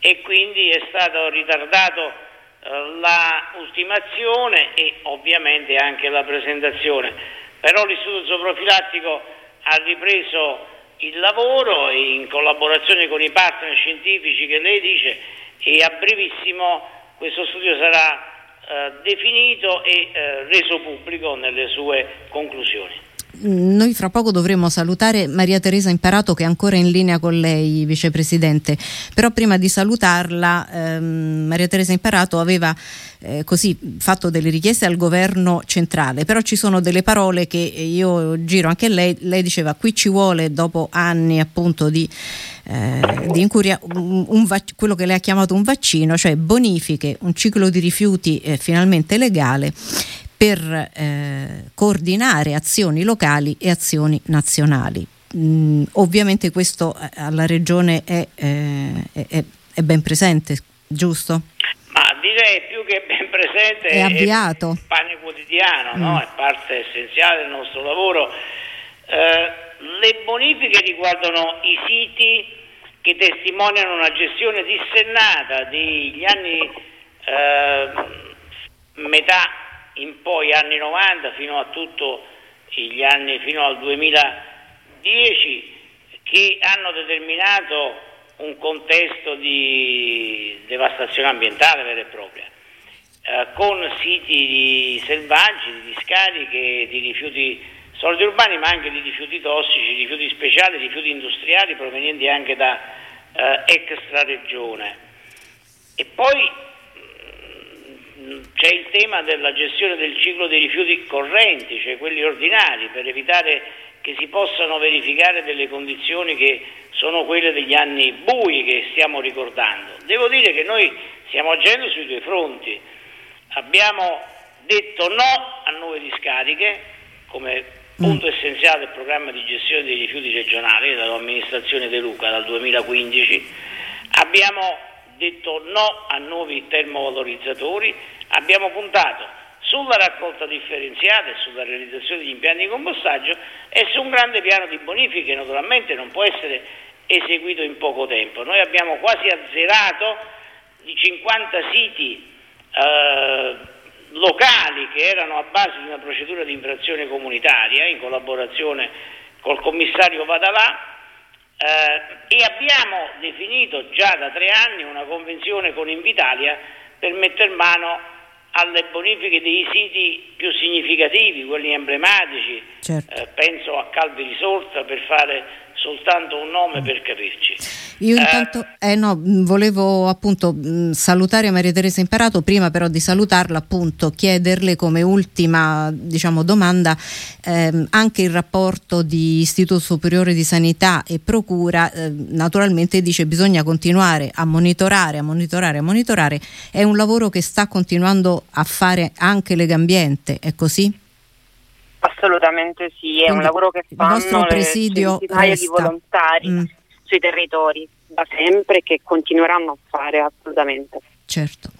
e quindi è stato ritardato eh, la ultimazione e ovviamente anche la presentazione. Però l'Istituto Zooprofilattico ha ripreso il lavoro in collaborazione con i partner scientifici che lei dice e a brevissimo questo studio sarà eh, definito e eh, reso pubblico nelle sue conclusioni. Noi fra poco dovremo salutare Maria Teresa Imparato che è ancora in linea con lei, vicepresidente, però prima di salutarla ehm, Maria Teresa Imparato aveva eh, così fatto delle richieste al governo centrale, però ci sono delle parole che io giro anche lei, lei diceva qui ci vuole dopo anni appunto di, eh, di incuria un, un quello che lei ha chiamato un vaccino, cioè bonifiche, un ciclo di rifiuti eh, finalmente legale per eh, coordinare azioni locali e azioni nazionali. Mm, ovviamente questo eh, alla Regione è, eh, è, è, ben presente, giusto? Ma direi più che presente è, avviato. è pane quotidiano, mm. no? è parte essenziale del nostro lavoro. Eh, le bonifiche riguardano i siti che testimoniano una gestione dissennata degli anni eh, metà in poi anni 90 fino a tutto gli anni fino al 2010 che hanno determinato un contesto di devastazione ambientale vera e propria eh, con siti selvaggi, di discariche, di rifiuti solidi urbani ma anche di rifiuti tossici, rifiuti speciali, rifiuti industriali provenienti anche da eh, extra. E poi c'è il tema della gestione del ciclo dei rifiuti correnti, cioè quelli ordinari, per evitare che si possano verificare delle condizioni che sono quelle degli anni bui che stiamo ricordando. Devo dire che noi stiamo agendo sui due fronti. Abbiamo detto no a nuove discariche come punto mm. essenziale del programma di gestione dei rifiuti regionali dall'amministrazione De Luca dal 2015. Abbiamo detto no a nuovi termovalorizzatori, abbiamo puntato sulla raccolta differenziata e sulla realizzazione degli impianti di compostaggio e su un grande piano di bonifiche che naturalmente non può essere eseguito in poco tempo. Noi abbiamo quasi azzerato di 50 siti eh, locali che erano a base di una procedura di infrazione comunitaria in collaborazione col commissario Vadalà eh, e abbiamo definito già da tre anni una convenzione con Invitalia per mettere mano alle bonifiche dei siti più significativi, quelli emblematici, certo. eh, penso a Calvi Risorta per fare soltanto un nome per capirci. Io intanto eh, eh no, volevo appunto salutare Maria Teresa Imperato, prima però di salutarla appunto chiederle come ultima diciamo, domanda ehm, anche il rapporto di Istituto Superiore di Sanità e Procura eh, naturalmente dice bisogna continuare a monitorare, a monitorare, a monitorare, è un lavoro che sta continuando a fare anche Legambiente, è così? Assolutamente sì, è Quindi un lavoro che fanno le centinaia di volontari mm. sui territori da sempre che continueranno a fare assolutamente. Certo.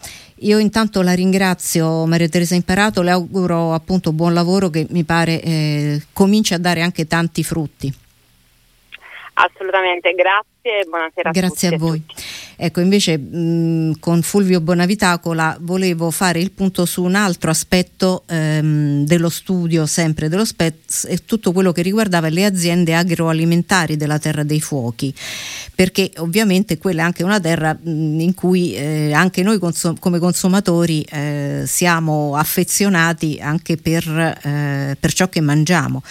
Io intanto la ringrazio Maria Teresa Imperato, le auguro appunto buon lavoro che mi pare eh, cominci a dare anche tanti frutti. Assolutamente, grazie e buonasera grazie a, a voi. Ecco, invece mh, con Fulvio Bonavitacola volevo fare il punto su un altro aspetto ehm, dello studio, sempre dello SPETS, e tutto quello che riguardava le aziende agroalimentari della Terra dei Fuochi, perché ovviamente quella è anche una terra mh, in cui eh, anche noi consum- come consumatori eh, siamo affezionati anche per, eh, per ciò che mangiamo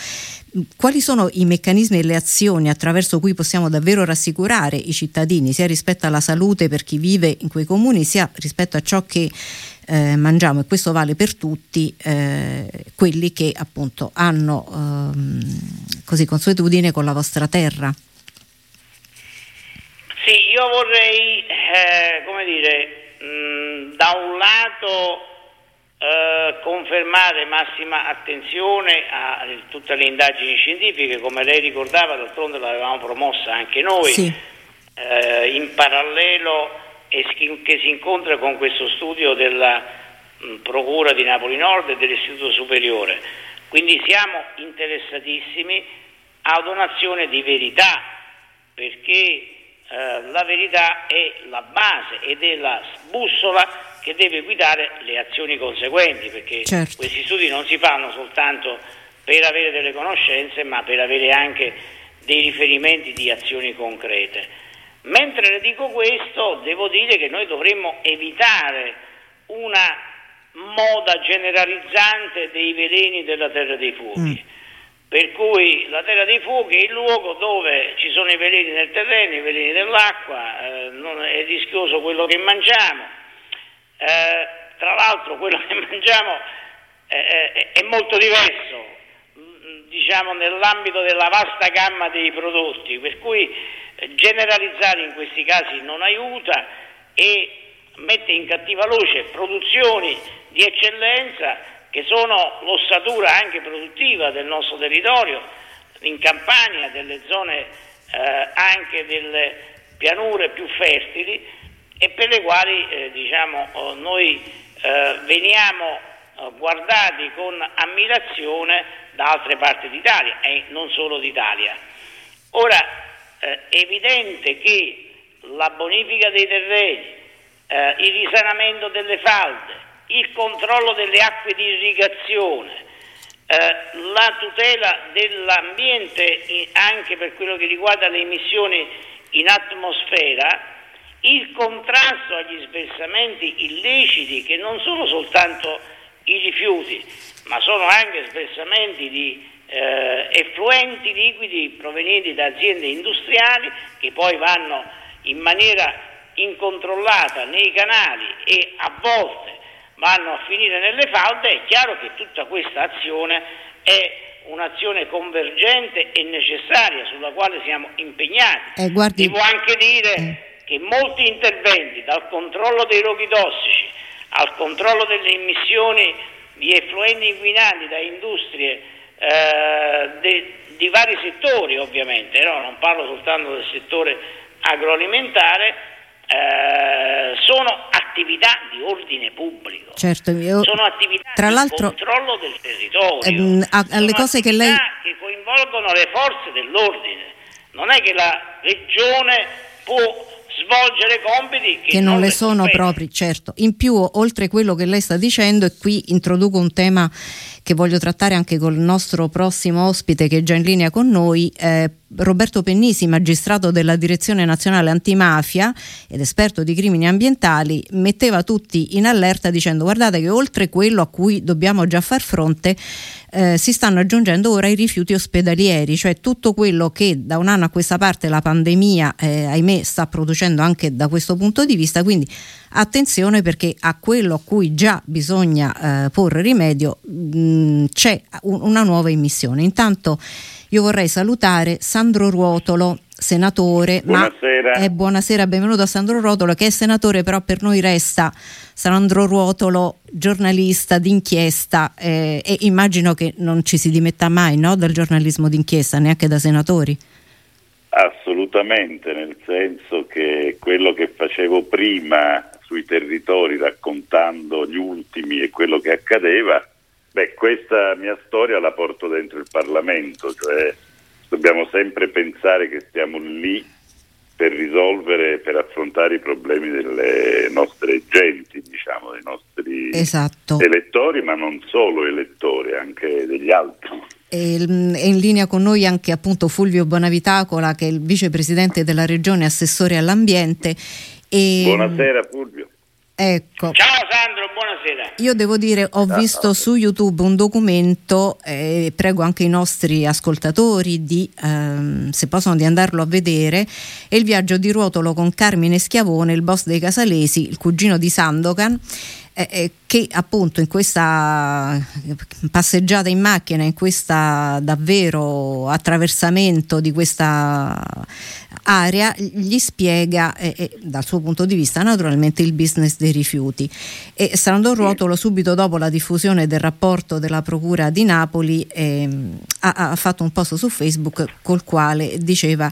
quali sono i meccanismi e le azioni attraverso cui possiamo davvero rassicurare i cittadini, sia rispetto alla salute per chi vive in quei comuni, sia rispetto a ciò che eh, mangiamo e questo vale per tutti eh, quelli che appunto hanno ehm, così consuetudine con la vostra terra. Sì, io vorrei, eh, come dire, mh, da un lato eh, confermare massima attenzione a, tutte le indagini scientifiche, come lei ricordava, d'altronde l'avevamo promossa anche noi, sì. eh, in parallelo e che si incontra con questo studio della mh, Procura di Napoli Nord e dell'Istituto Superiore. Quindi siamo interessatissimi ad un'azione di verità, perché eh, la verità è la base ed è la bussola che deve guidare le azioni conseguenti, perché certo. questi studi non si fanno soltanto per avere delle conoscenze, ma per avere anche dei riferimenti di azioni concrete. Mentre le dico questo, devo dire che noi dovremmo evitare una moda generalizzante dei veleni della terra dei fuochi. Mm. Per cui la terra dei fuochi è il luogo dove ci sono i veleni nel terreno, i veleni dell'acqua, eh, è rischioso quello che mangiamo eh, tra l'altro quello che mangiamo è, è, è molto diverso mm, diciamo nell'ambito della vasta gamma dei prodotti, per cui eh, generalizzare in questi casi non aiuta e mette in cattiva luce produzioni di eccellenza che sono l'ossatura anche produttiva del nostro territorio, in Campania, delle zone eh, anche delle pianure più fertili e per le quali eh, diciamo, oh, noi eh, veniamo eh, guardati con ammirazione da altre parti d'Italia e non solo d'Italia. Ora eh, è evidente che la bonifica dei terreni, eh, il risanamento delle falde, il controllo delle acque di irrigazione, la tutela dell'ambiente anche per quello che riguarda le emissioni in atmosfera il contrasto agli sversamenti illeciti che non sono soltanto i rifiuti, ma sono anche sversamenti di eh, effluenti liquidi provenienti da aziende industriali che poi vanno in maniera incontrollata nei canali e a volte vanno a finire nelle falde, è chiaro che tutta questa azione è un'azione convergente e necessaria sulla quale siamo impegnati. Eh, guardi... Devo anche dire eh che molti interventi, dal controllo dei roghi tossici al controllo delle emissioni di effluenti inquinanti da industrie eh, de, di vari settori ovviamente, no? non parlo soltanto del settore agroalimentare, eh, sono attività di ordine pubblico, certo, io, sono attività tra di controllo del territorio, ehm, a, alle cose che lei... che coinvolgono le forze dell'ordine, non è che la regione può svolgere compiti che, che non, non, le sono competi. propri, certo. In più, oltre quello che lei sta dicendo, e qui introduco un tema che voglio trattare anche col nostro prossimo ospite che è già in linea con noi, eh, Roberto Pennisi, magistrato della Direzione Nazionale Antimafia ed esperto di crimini ambientali, metteva tutti in allerta dicendo guardate che oltre quello a cui dobbiamo già far fronte eh, si stanno aggiungendo ora i rifiuti ospedalieri, cioè tutto quello che da un anno a questa parte la pandemia, eh, ahimè, sta producendo anche da questo punto di vista. Quindi attenzione perché a quello a cui già bisogna eh, porre rimedio mh, mm, c'è un, una nuova emissione. Intanto io vorrei salutare Sandro Ruotolo, senatore. Buonasera. Ma, eh, buonasera, benvenuto a Sandro Ruotolo, che è senatore, però per noi resta Sandro Ruotolo, giornalista d'inchiesta eh, e immagino che non ci si dimetta mai no, dal giornalismo d'inchiesta, neanche da senatori. Assolutamente, nel senso che quello che facevo prima sui territori raccontando gli ultimi e quello che accadeva, beh, questa mia storia la porto dentro il Parlamento, cioè dobbiamo sempre pensare che stiamo lì per risolvere, per affrontare i problemi delle nostre genti, diciamo, dei nostri esatto. elettori, ma non solo elettori, anche degli altri. È in linea con noi anche appunto Fulvio Bonavitacola, che è il vicepresidente della regione, assessore all'ambiente. E... Buonasera Fulvio. Ecco. Ciao Sandro, buonasera. Io devo dire, ho Ciao. visto su YouTube un documento, eh, prego anche i nostri ascoltatori di, ehm, se possono, di andarlo a vedere, è il viaggio di Ruotolo con Carmine Schiavone, il boss dei Casalesi, il cugino di Sandokan eh, eh, che appunto in questa passeggiata in macchina, in questa davvero attraversamento di questa area, gli spiega eh, eh, dal suo punto di vista naturalmente il business dei rifiuti. E Sandro Ruotolo subito dopo la diffusione del rapporto della Procura di Napoli ehm, ha, ha fatto un post su Facebook col quale diceva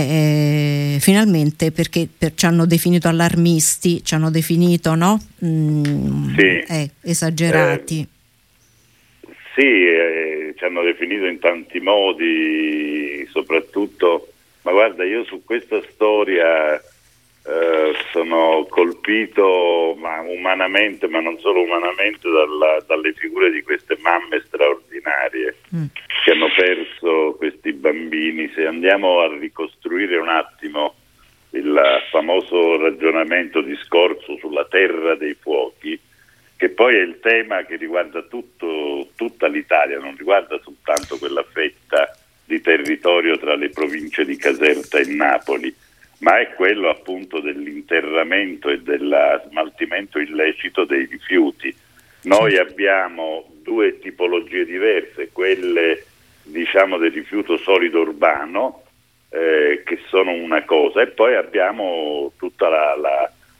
eh, finalmente perché per, ci hanno definito allarmisti, ci hanno definito no? Mm, sì. eh, esagerati. Eh, sì, eh, ci hanno definito in tanti modi, soprattutto, ma guarda, io su questa storia eh, sono colpito ma umanamente, ma non solo umanamente, dalla, dalle figure di queste mamme straordinarie mm. che hanno perso questi bambini. Se andiamo a ricostruire un attimo il famoso ragionamento discorso sulla terra dei fuochi, che poi è il tema che riguarda tutto, tutta l'Italia, non riguarda soltanto quella fetta di territorio tra le province di Caserta e Napoli ma è quello appunto dell'interramento e dello smaltimento illecito dei rifiuti. Noi abbiamo due tipologie diverse, quelle diciamo del rifiuto solido urbano, eh, che sono una cosa, e poi abbiamo tutto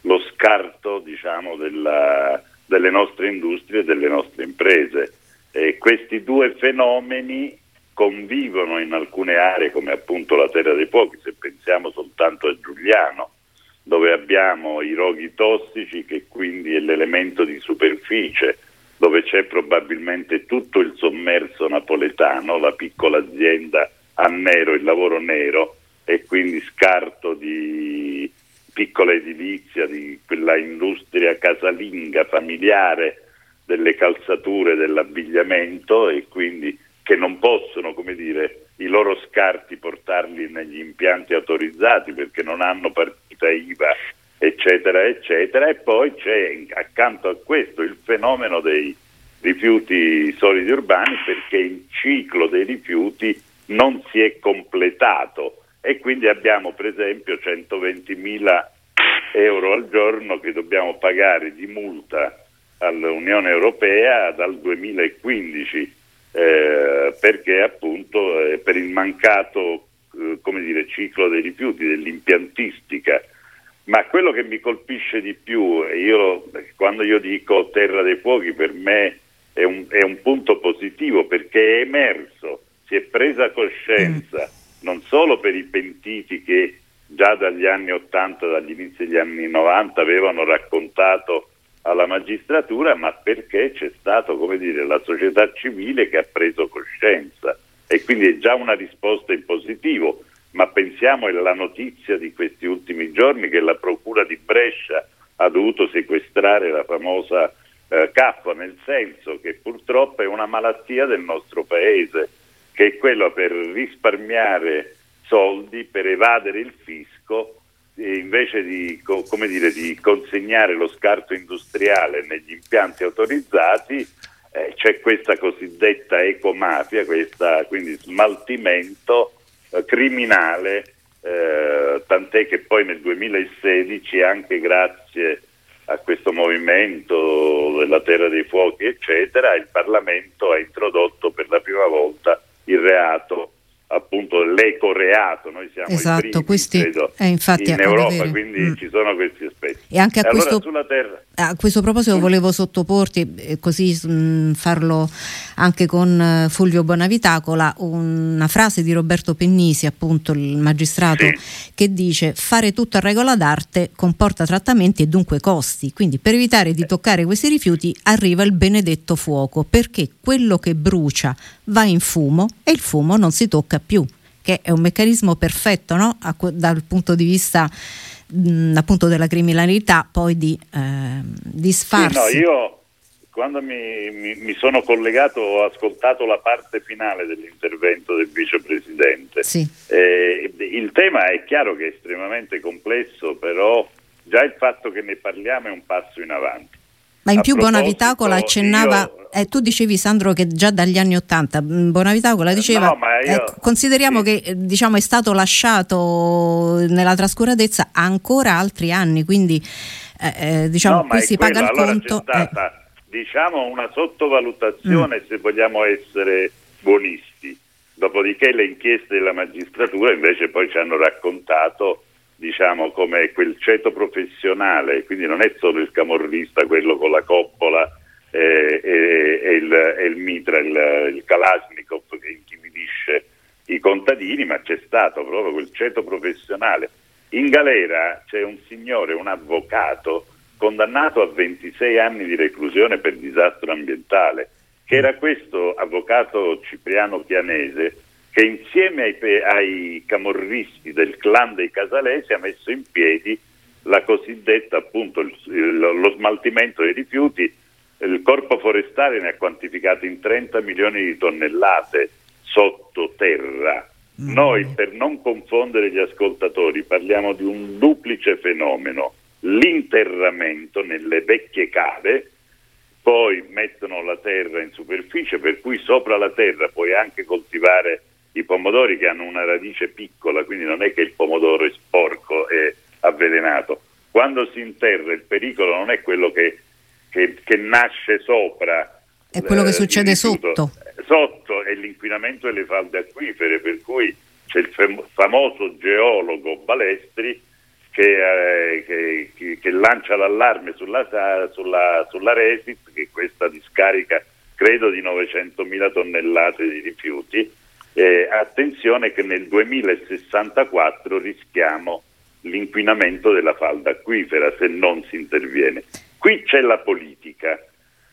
lo scarto diciamo, della, delle nostre industrie e delle nostre imprese. E questi due fenomeni convivono in alcune aree come appunto la Terra dei Fuochi, se pensiamo soltanto a Giuliano, dove abbiamo i roghi tossici che quindi è l'elemento di superficie, dove c'è probabilmente tutto il sommerso napoletano, la piccola azienda a nero, il lavoro nero e quindi scarto di piccola edilizia, di quella industria casalinga, familiare delle calzature, dell'abbigliamento e quindi che non possono, come dire, i loro scarti portarli negli impianti autorizzati perché non hanno partita IVA, eccetera, eccetera. E poi c'è accanto a questo il fenomeno dei rifiuti solidi urbani perché il ciclo dei rifiuti non si è completato e quindi abbiamo per esempio 120 mila euro al giorno che dobbiamo pagare di multa all'Unione Europea dal 2015 eh, perché appunto eh, per il mancato eh, come dire, ciclo dei rifiuti, dell'impiantistica. Ma quello che mi colpisce di più, io, quando io dico terra dei fuochi, per me è un, è un punto positivo perché è emerso, si è presa coscienza mm. non solo per i pentiti che già dagli anni 80, dagli inizi degli anni 90 avevano raccontato alla magistratura, ma perché c'è stato, come dire, la società civile che ha preso coscienza. E quindi è già una risposta in positivo, ma pensiamo alla notizia di questi ultimi giorni che la Procura di Brescia ha dovuto sequestrare la famosa eh, Caffa, nel senso che purtroppo è una malattia del nostro paese, che è quella per risparmiare soldi, per evadere il fisco, invece di, dire, di, consegnare lo scarto industriale negli impianti autorizzati, eh, c'è questa cosiddetta ecomafia, questa, quindi smaltimento eh, criminale, eh, tant'è che poi nel 2016, anche grazie a questo movimento della Terra dei Fuochi, eccetera, il Parlamento ha introdotto per la prima volta il reato appunto l'ecoreato, noi siamo esatto, primi, questi, credo, eh, infatti, in Europa, quindi mm. ci sono questi aspetti. E anche a, e questo, allora a questo, proposito mm. volevo sottoporti, eh, così mh, mm, farlo anche con eh, Fulvio Bonavitacola, una frase di Roberto Pennisi, appunto il magistrato, sì. che dice fare tutto a regola d'arte comporta trattamenti e dunque costi, quindi per evitare di toccare questi rifiuti arriva il benedetto fuoco, perché quello che brucia va in fumo e il fumo non si tocca più, che è un meccanismo perfetto no? dal punto di vista mh, appunto della criminalità poi di eh, disfarsi. Sì, no, io quando mi, mi, mi, sono collegato ho ascoltato la parte finale dell'intervento del vicepresidente. Sì. Eh, il tema è chiaro che è estremamente complesso, però già il fatto che ne parliamo è un passo in avanti. Ma in più Bonavitacola accennava, io... eh, tu dicevi Sandro che già dagli anni Ottanta, mm, Bonavitacola diceva, no, io... eh, consideriamo sì. che diciamo, è stato lasciato nella trascuratezza ancora altri anni, quindi eh, eh diciamo, no, qui si quello. paga il allora conto. C'è eh. stata, diciamo, una sottovalutazione, mm. se vogliamo essere buonisti. Dopodiché le inchieste della magistratura invece poi ci hanno raccontato diciamo, come quel ceto professionale, quindi non è solo il camorrista, quello con la coppola eh, e, e, il, il, mitra, il, il Kalashnikov che intimidisce i contadini, ma c'è stato proprio quel ceto professionale. In galera c'è un signore, un avvocato, condannato a 26 anni di reclusione per disastro ambientale, che era questo avvocato cipriano pianese che insieme ai, ai, camorristi del clan dei Casalesi ha messo in piedi la cosiddetta appunto il, il, lo smaltimento dei rifiuti. Il corpo forestale ne ha quantificato in 30 milioni di tonnellate sottoterra. Mm. Noi, per non confondere gli ascoltatori, parliamo di un duplice fenomeno. L'interramento nelle vecchie cave, poi mettono la terra in superficie, per cui sopra la terra puoi anche coltivare i pomodori che hanno una radice piccola, quindi non è che il pomodoro è sporco e avvelenato. Quando si interra il pericolo non è quello che, che, che nasce sopra. È quello che succede sotto. Sotto è l'inquinamento delle falde acquifere, per cui c'è il famoso geologo Balestri che, eh, che, che lancia l'allarme sulla, sulla, sulla Resit, che questa discarica credo di 900.000 tonnellate di rifiuti, eh, attenzione che nel 2064 rischiamo l'inquinamento della falda acquifera se non si interviene. Qui c'è la politica,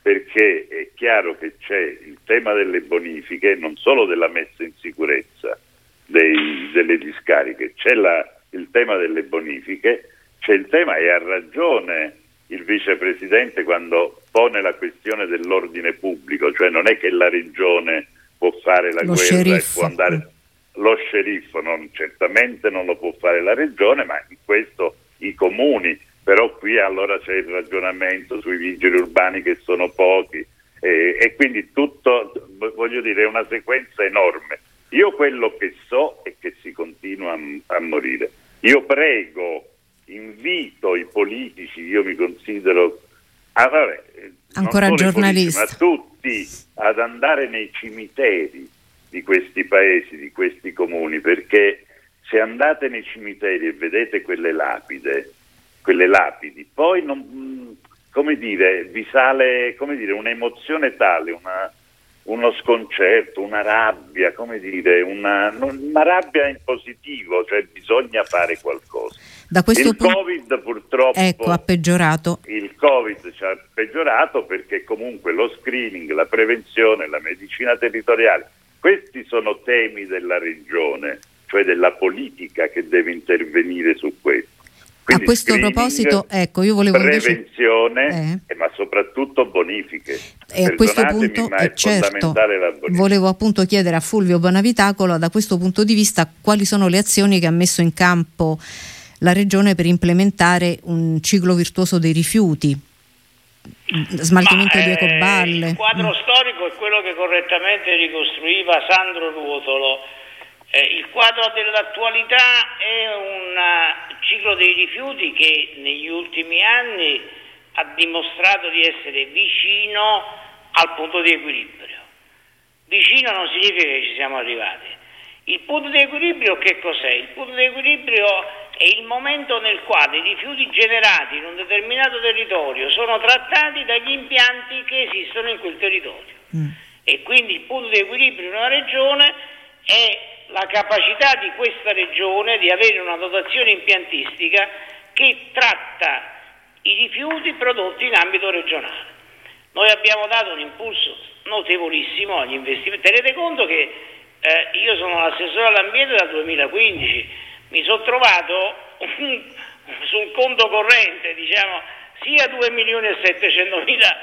perché è chiaro che c'è il tema delle bonifiche, non solo della messa in sicurezza dei, delle discariche, c'è la, il tema delle bonifiche, c'è il tema, e ha ragione il vicepresidente quando pone la questione dell'ordine pubblico, cioè non è che la regione può fare la lo guerra sceriffo. e può andare lo sceriffo, non, certamente non lo può fare la regione, ma in questo i comuni, però qui allora c'è il ragionamento sui vigili urbani che sono pochi eh, e quindi tutto, voglio dire, è una sequenza enorme. Io quello che so è che si continua a, a morire. Io prego, invito i politici, io mi considero ah, vabbè, ancora giornalista, ma tutti ad andare nei cimiteri di questi paesi, di questi comuni, perché se andate nei cimiteri e vedete quelle lapide, quelle lapidi, poi non, come dire, vi sale come dire, un'emozione tale, una, uno sconcerto, una rabbia, come dire, una, una, rabbia in positivo, cioè bisogna fare qualcosa. Da questo il punto... Covid purtroppo ecco, ha peggiorato. Il Covid ci ha peggiorato perché comunque lo screening, la prevenzione, la medicina territoriale, questi sono temi della regione, cioè della politica che deve intervenire su questo. Quindi a questo proposito, ecco, io volevo prevenzione, invece... eh. ma soprattutto bonifiche. E a questo punto, eh, certo, volevo appunto chiedere a Fulvio Bonavitacolo, da questo punto di vista, quali sono le azioni che ha messo in campo la Regione per implementare un ciclo virtuoso dei rifiuti, smaltimento ma, di ecoballe. il quadro mm. storico è quello che correttamente ricostruiva Sandro Ruotolo eh, il quadro dell'attualità è un uh, ciclo dei rifiuti che negli ultimi anni ha dimostrato di essere vicino al punto di equilibrio. Vicino non significa che ci siamo arrivati. Il punto di equilibrio che cos'è? Il punto di equilibrio è il momento nel quale i rifiuti generati in un determinato territorio sono trattati dagli impianti che esistono in quel territorio. Mm. E quindi il punto di equilibrio in una regione è la capacità di questa regione di avere una dotazione impiantistica che tratta i rifiuti prodotti in ambito regionale. Noi abbiamo dato un impulso notevolissimo agli investimenti. Tenete conto che eh, io sono l'assessore all'ambiente dal 2015, mi sono trovato sul conto corrente diciamo, sia 2 milioni e 700 mila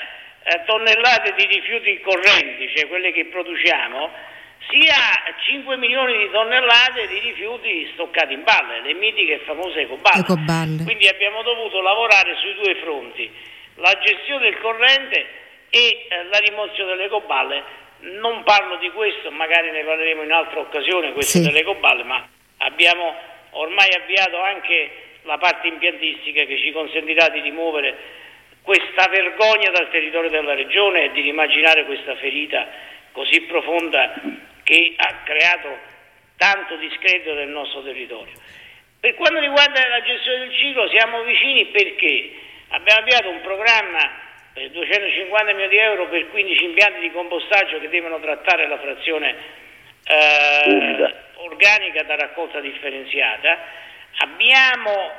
eh, tonnellate di rifiuti correnti, cioè quelle che produciamo, sia 5 milioni di tonnellate di rifiuti stoccati in balle, le mitiche e famose ecoballe. ecoballe. Quindi abbiamo dovuto lavorare sui due fronti, la gestione del corrente e eh, la rimozione delle ecoballe. Non parlo di questo, magari ne parleremo in altra occasione, questo sì. delle ecoballe, ma abbiamo ormai avviato anche la parte impiantistica che ci consentirà di rimuovere questa vergogna dal territorio della regione e di rimaginare questa ferita così profonda che ha creato tanto discredito nel nostro territorio. Per quanto riguarda la gestione del ciclo siamo vicini perché abbiamo avviato un programma per 250 milioni di euro per 15 impianti di compostaggio che devono trattare la frazione eh, organica da raccolta differenziata. Abbiamo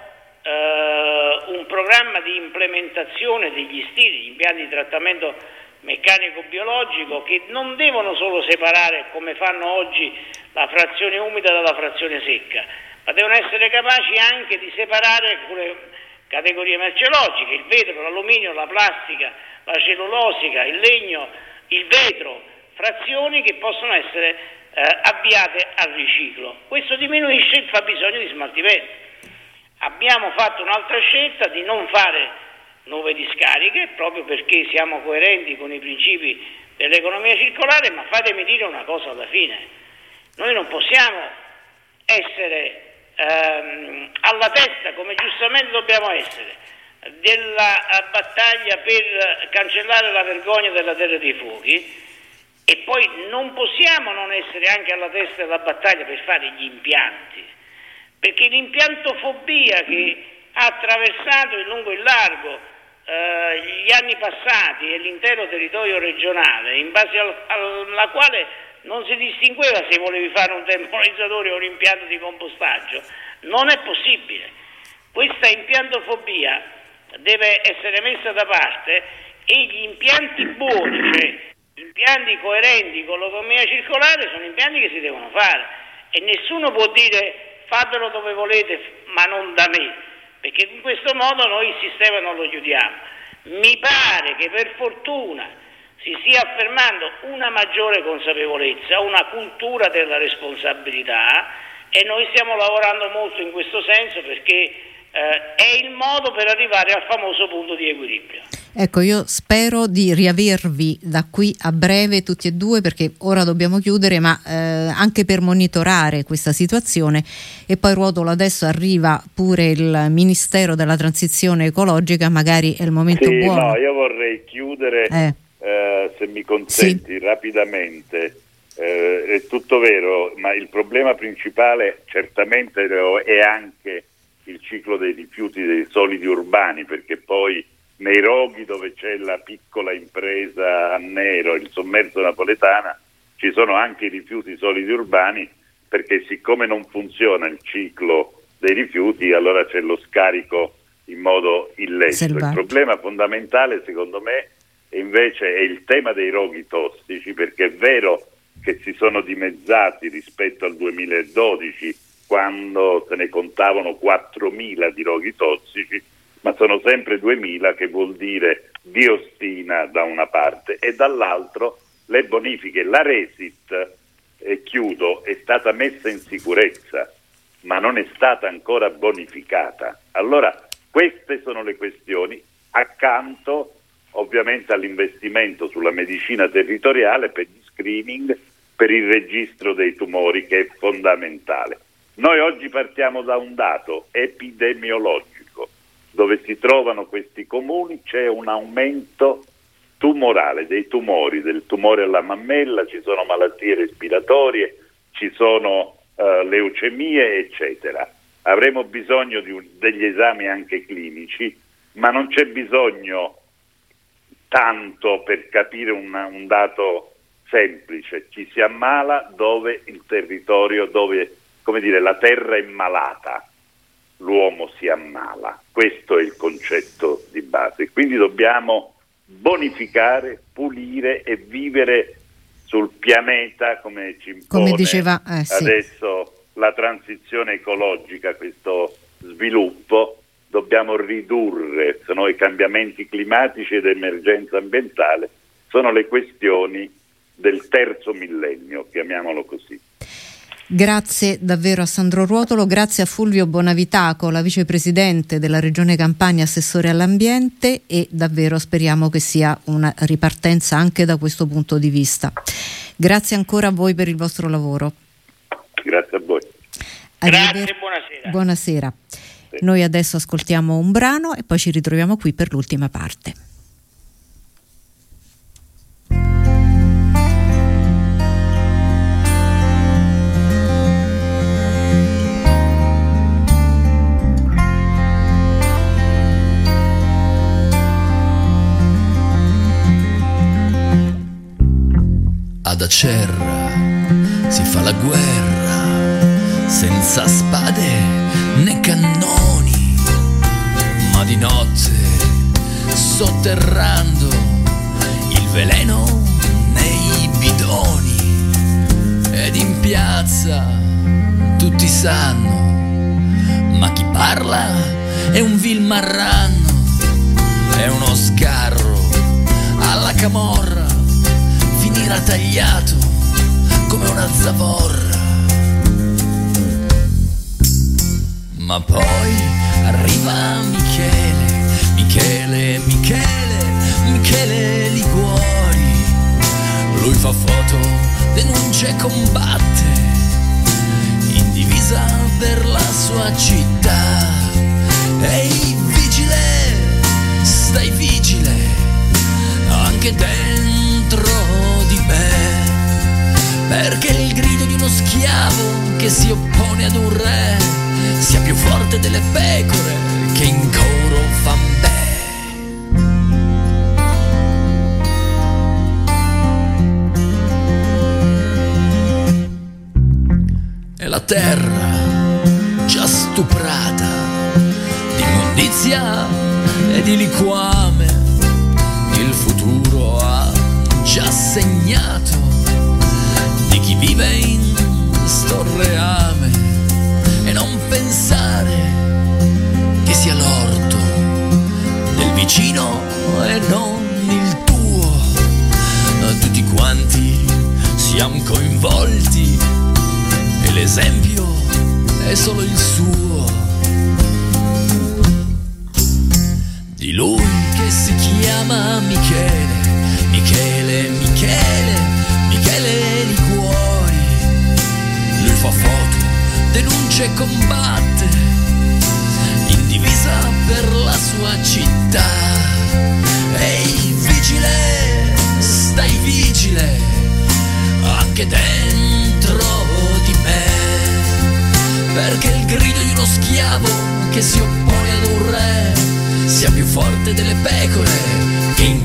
eh, un programma di implementazione degli stili, gli impianti di trattamento meccanico-biologico che non devono solo separare come fanno oggi la frazione umida dalla frazione secca, ma devono essere capaci anche di separare alcune categorie merceologiche, il vetro, l'alluminio, la plastica, la cellulosica, il legno, il vetro, frazioni che possono essere eh, avviate al riciclo. Questo diminuisce il fabbisogno di smaltimento. Abbiamo fatto un'altra scelta di non fare nuove discariche, proprio perché siamo coerenti con i principi dell'economia circolare, ma fatemi dire una cosa alla fine, noi non possiamo essere ehm, alla testa, come giustamente dobbiamo essere, della eh, battaglia per cancellare la vergogna della terra dei fuochi e poi non possiamo non essere anche alla testa della battaglia per fare gli impianti, perché l'impiantofobia che ha attraversato in lungo e in largo eh, gli anni passati e l'intero territorio regionale, in base al, alla quale non si distingueva se volevi fare un temporizzatore o un impianto di compostaggio. Non è possibile. Questa impiantofobia deve essere messa da parte e gli impianti buoni, cioè impianti coerenti con l'economia circolare, sono impianti che si devono fare e nessuno può dire fatelo dove volete ma non da me perché in questo modo noi il sistema non lo chiudiamo. Mi pare che per fortuna si stia affermando una maggiore consapevolezza, una cultura della responsabilità e noi stiamo lavorando molto in questo senso perché eh, è il modo per arrivare al famoso punto di equilibrio. Ecco, io spero di riavervi da qui a breve tutti e due perché ora dobbiamo chiudere, ma eh, anche per monitorare questa situazione e poi Ruotolo adesso arriva pure il Ministero della Transizione Ecologica, magari è il momento sì, buono. No, io vorrei chiudere, eh. Eh, se mi consenti, sì. rapidamente. Eh, è tutto vero, ma il problema principale certamente è anche il ciclo dei rifiuti dei solidi urbani, perché poi nei roghi dove c'è la piccola impresa a nero, il sommerso napoletana, ci sono anche i rifiuti solidi urbani, perché siccome non funziona il ciclo dei rifiuti, allora c'è lo scarico in modo illecito. Selvaggio. Il problema fondamentale, secondo me, invece è il tema dei roghi tossici, perché è vero che si sono dimezzati rispetto al 2012 quando se ne contavano 4.000 di roghi tossici, ma sono sempre 2.000 che vuol dire diossina da una parte e dall'altro le bonifiche. La Resit, e chiudo, è stata messa in sicurezza, ma non è stata ancora bonificata. Allora queste sono le questioni accanto ovviamente all'investimento sulla medicina territoriale per gli screening, per il registro dei tumori che è fondamentale. Noi oggi partiamo da un dato epidemiologico, dove si trovano questi comuni, c'è un aumento tumorale dei tumori, del tumore alla mammella, ci sono malattie respiratorie, ci sono uh, leucemie, eccetera. Avremo bisogno un, degli esami anche clinici, ma non c'è bisogno tanto per capire un, un dato semplice. Ci si ammala dove il territorio, dove dire, la terra è malata, l'uomo si ammala. Questo è il concetto di base. Quindi dobbiamo bonificare, pulire e vivere sul pianeta come ci impone come diceva, eh, sì. adesso la transizione ecologica, questo sviluppo, dobbiamo ridurre, se no i cambiamenti climatici ed emergenza ambientale sono le questioni del terzo millennio, chiamiamolo così. Grazie davvero a Sandro Ruotolo, grazie a Fulvio Bonavitaco, la vicepresidente della Regione Campania, assessore all'ambiente e davvero speriamo che sia una ripartenza anche da questo punto di vista. Grazie ancora a voi per il vostro lavoro. Grazie a voi. Grazie, buonasera. Buonasera. Noi adesso ascoltiamo un brano e poi ci ritroviamo qui per l'ultima parte. Ad Acerra. Si fa la guerra senza spade né cannoni, ma di notte sotterrando il veleno nei bidoni. Ed in piazza tutti sanno, ma chi parla è un vil marranno, è uno scarro alla camorra finirà tagliato come una zavorra. Ma poi arriva Michele, Michele, Michele, Michele Liguori. Lui fa foto, denuncia e combatte, in divisa per la sua città. Ehi vigile, stai vigile, anche dentro perché il grido di uno schiavo che si oppone ad un re sia più forte delle pecore che in coro fan E la terra già stuprata di immondizia e di liquame, già segnato chi vive in sto reame e non pensare che sia l'orto del vicino e non il tuo. Tutti quanti siamo coinvolti e l'esempio è solo il suo. Di lui che si chiama Michele, Michele, Michele, Michele di cuori. Lui fa foto, denuncia e combatte, in divisa per la sua città. Ehi vigile, stai vigile, anche dentro di me. Perché il grido di uno schiavo che si oppone ad un re sia più forte delle pecore che in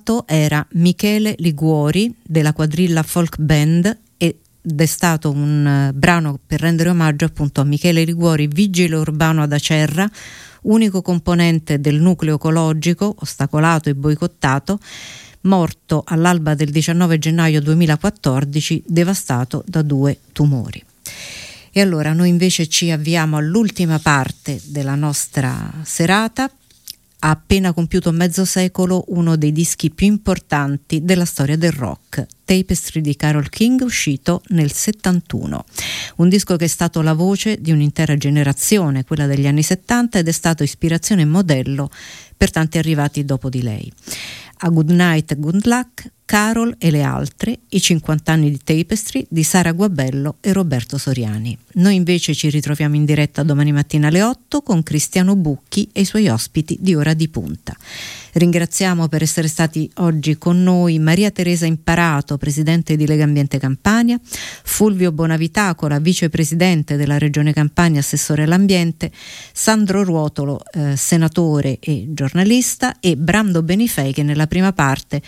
ascoltato era Michele Liguori della quadrilla Folk Band ed è stato un uh, brano per rendere omaggio appunto a Michele Liguori, vigile urbano ad Acerra, unico componente del nucleo ecologico, ostacolato e boicottato, morto all'alba del 19 gennaio 2014, devastato da due tumori. E allora noi invece ci avviamo all'ultima parte della nostra serata ha appena compiuto mezzo secolo uno dei dischi più importanti della storia del rock, Tapestry di Carol King, uscito nel 71. Un disco che è stato la voce di un'intera generazione, quella degli anni 70, ed è stato ispirazione e modello per tanti arrivati dopo di lei. A Good Night, Good Luck, Carol e le altre, i 50 anni di Tapestry di Sara Guabello e Roberto Soriani. Noi invece ci ritroviamo in diretta domani mattina alle 8 con Cristiano Bucchi e i suoi ospiti di Ora di Punta. Ringraziamo per essere stati oggi con noi Maria Teresa Imparato, presidente di Lega Ambiente Campania, Fulvio Bonavitacola, vicepresidente della Regione Campania, assessore all'ambiente, Sandro Ruotolo, eh, senatore e giornalista e Brando Benifei che nella prima parte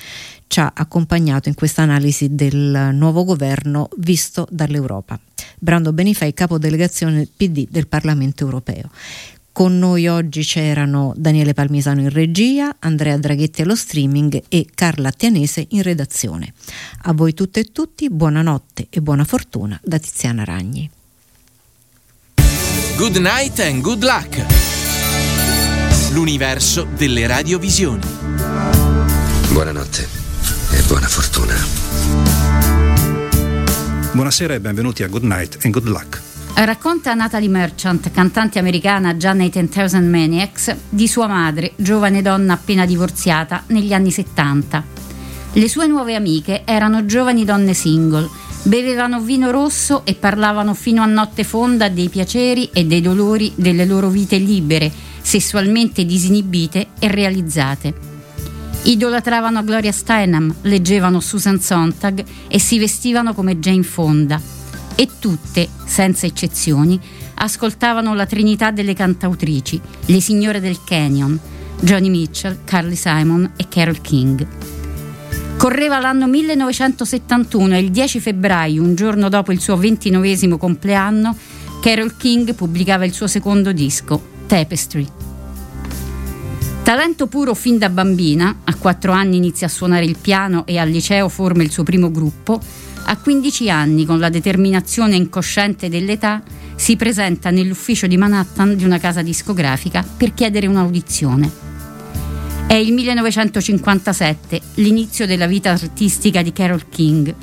ci ha accompagnato in questa analisi del nuovo governo visto dall'Europa. Brando Benifei, capodelegazione PD del Parlamento europeo. Con noi oggi c'erano Daniele Palmisano in regia, Andrea Draghetti allo streaming e Carla Attianese in redazione. A voi tutte e tutti buonanotte e buona fortuna da Tiziana Ragni. Good night and good luck. L'universo delle radiovisioni. Buonanotte e buona fortuna. Buonasera e benvenuti a Good Night and Good Luck. Racconta Natalie Merchant, cantante americana già nei 10,000 Maniacs, di sua madre, giovane donna appena divorziata, negli anni 70. Le sue nuove amiche erano giovani donne single, bevevano vino rosso e parlavano fino a notte fonda dei piaceri e dei dolori delle loro vite libere, sessualmente disinibite e realizzate. Idolatravano Gloria Steinem, leggevano Susan Sontag e si vestivano come Jane Fonda. E tutte, senza eccezioni, ascoltavano la trinità delle cantautrici, le signore del Canyon, Johnny Mitchell, Carly Simon e Carol King. Correva l'anno 1971 e il 10 febbraio, un giorno dopo il suo ventinovesimo compleanno, Carol King pubblicava il suo secondo disco, Tapestry. Talento puro fin da bambina, a 4 anni inizia a suonare il piano e al liceo forma il suo primo gruppo, a 15 anni, con la determinazione incosciente dell'età, si presenta nell'ufficio di Manhattan di una casa discografica per chiedere un'audizione. È il 1957, l'inizio della vita artistica di Carol King,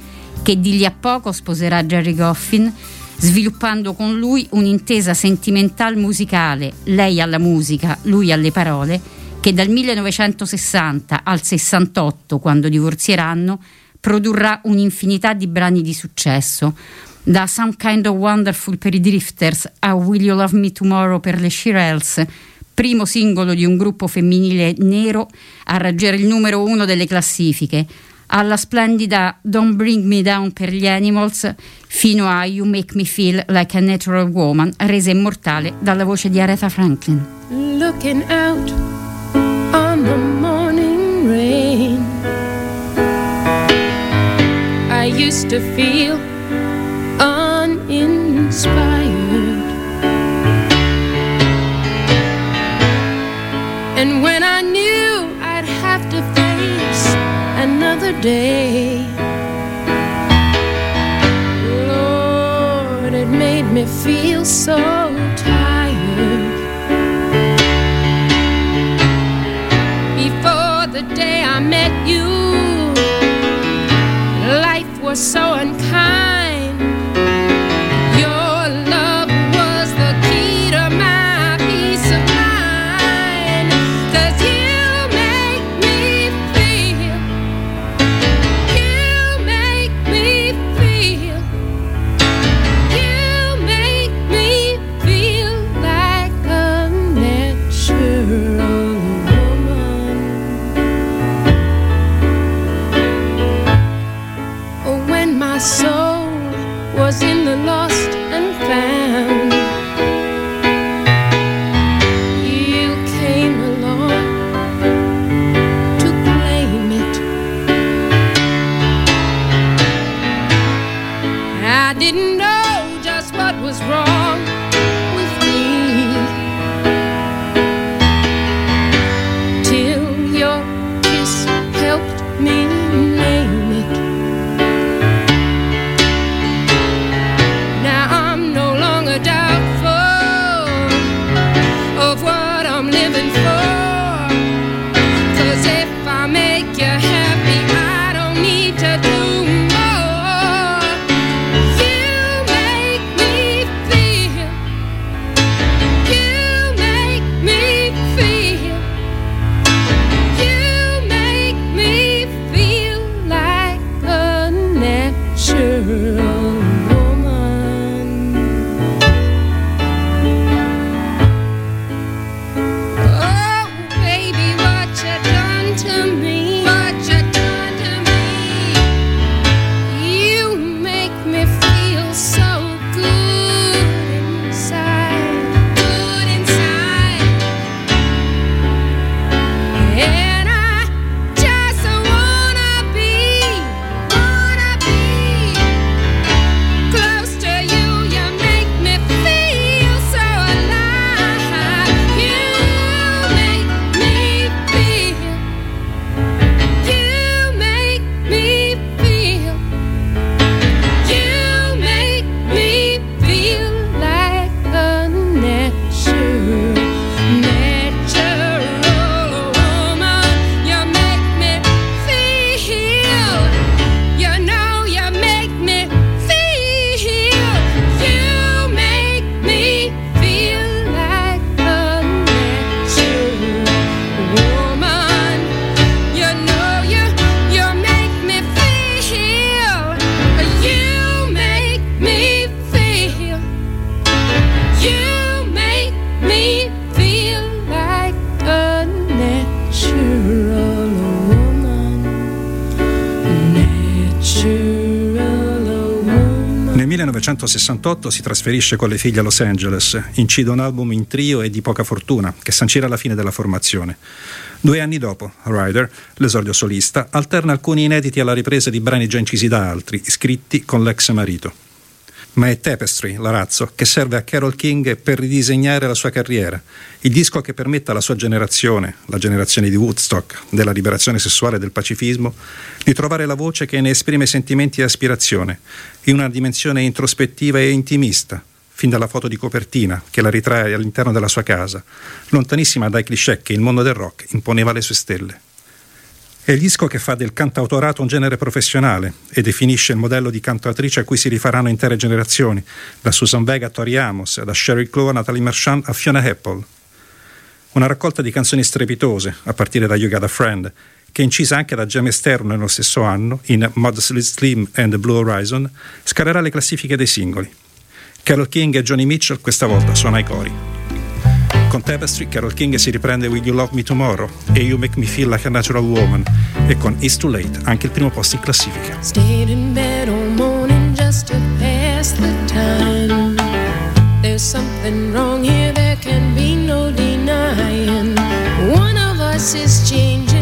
che di lì a poco sposerà Jerry Goffin, sviluppando con lui un'intesa sentimental musicale, lei alla musica, lui alle parole, che dal 1960 al 68, quando divorzieranno, produrrà un'infinità di brani di successo, da Some Kind of Wonderful per i Drifters a Will You Love Me Tomorrow per le Shirelles, primo singolo di un gruppo femminile nero a raggiare il numero uno delle classifiche, alla splendida Don't Bring Me Down per gli Animals, fino a You Make Me Feel Like a Natural Woman, resa immortale dalla voce di Aretha Franklin. Looking out used to feel uninspired. And when I knew I'd have to face another day, Lord, it made me feel so 1968 si trasferisce con le figlie a Los Angeles, incide un album in trio e di poca fortuna, che sancirà la fine della formazione. Due anni dopo, Ryder, l'esordio solista, alterna alcuni inediti alla ripresa di brani già incisi da altri, scritti con l'ex marito. Ma è Tapestry, l'arazzo, che serve a Carol King per ridisegnare la sua carriera, il disco che permette alla sua generazione, la generazione di Woodstock, della liberazione sessuale e del pacifismo, di trovare la voce che ne esprime sentimenti e aspirazione, in una dimensione introspettiva e intimista, fin dalla foto di copertina che la ritrae all'interno della sua casa, lontanissima dai cliché che il mondo del rock imponeva alle sue stelle. È il disco che fa del cantautorato un genere professionale e definisce il modello di cantautrice a cui si rifaranno intere generazioni, da Susan Vega a Tori Amos, da Sheryl Crow a Natalie Marchand a Fiona Apple. Una raccolta di canzoni strepitose, a partire da You Got a Friend, che incisa anche da James Stern nello stesso anno, in Modestly Slim and Blue Horizon, scalerà le classifiche dei singoli. Carol King e Johnny Mitchell questa volta sono ai cori. Con Tapestry, Carol King si riprende Will You Love Me Tomorrow e You Make Me Feel Like a Natural Woman e con It's Too Late anche il primo posto in classifica. Stayed in bed all morning just to pass the time. There's something wrong here, there can be no denying. One of us is changing,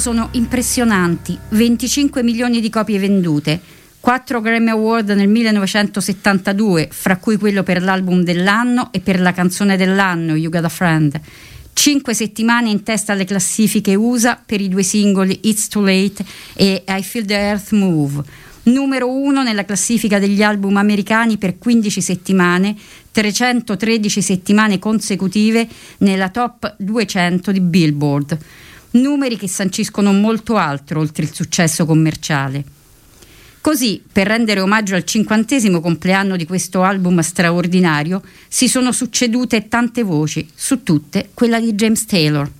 sono impressionanti, 25 milioni di copie vendute, 4 Grammy Award nel 1972, fra cui quello per l'album dell'anno e per la canzone dell'anno, You Got a Friend. 5 settimane in testa alle classifiche USA per i due singoli It's Too Late e I Feel the Earth Move. Numero 1 nella classifica degli album americani per 15 settimane, 313 settimane consecutive nella top 200 di Billboard. Numeri che sanciscono molto altro oltre il successo commerciale. Così, per rendere omaggio al cinquantesimo compleanno di questo album straordinario, si sono succedute tante voci, su tutte quella di James Taylor.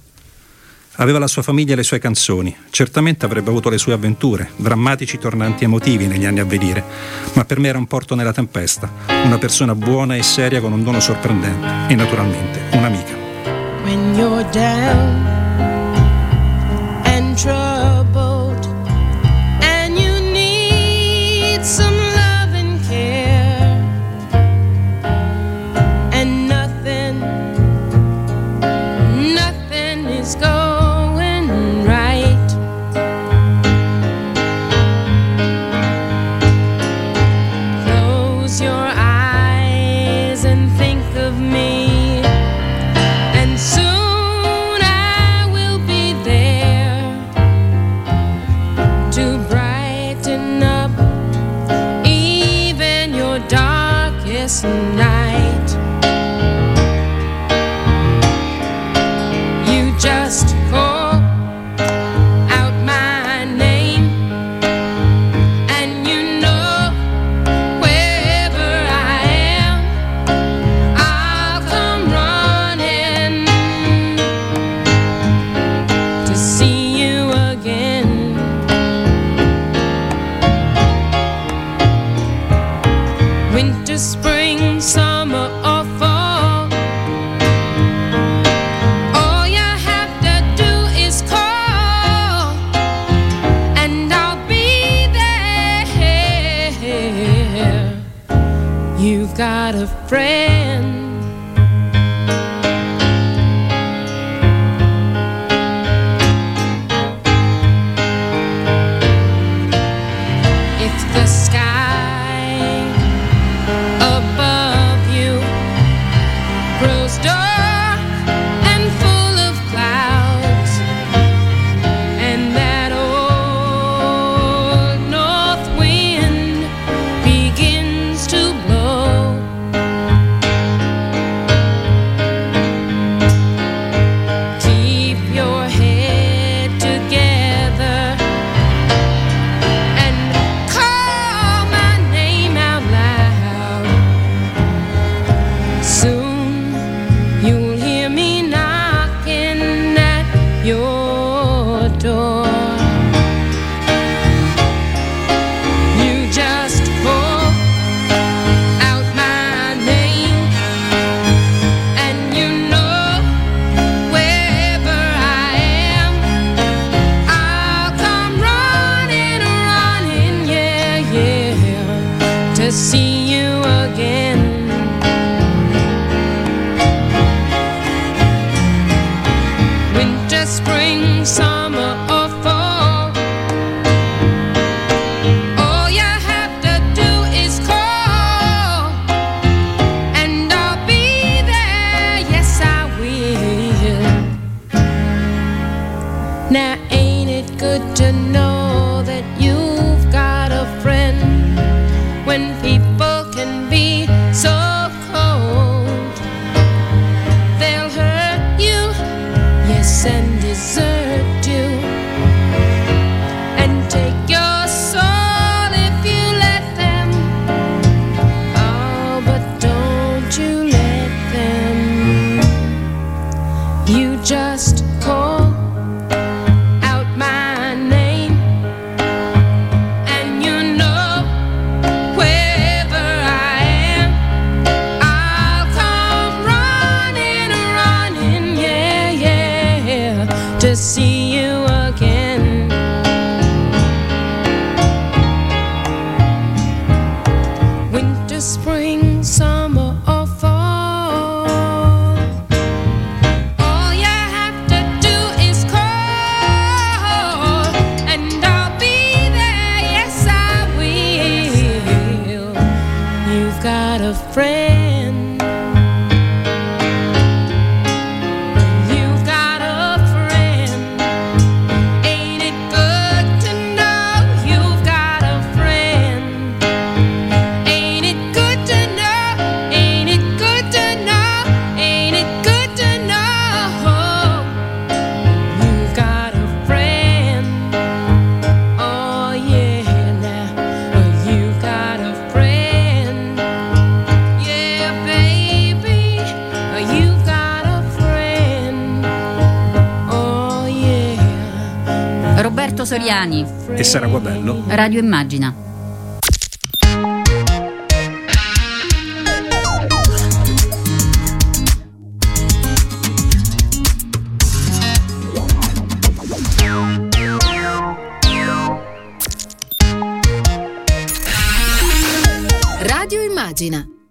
Aveva la sua famiglia e le sue canzoni. Certamente avrebbe avuto le sue avventure, drammatici tornanti emotivi negli anni a venire, ma per me era un porto nella tempesta, una persona buona e seria con un dono sorprendente e naturalmente un'amica. try. door. Radio Immagina.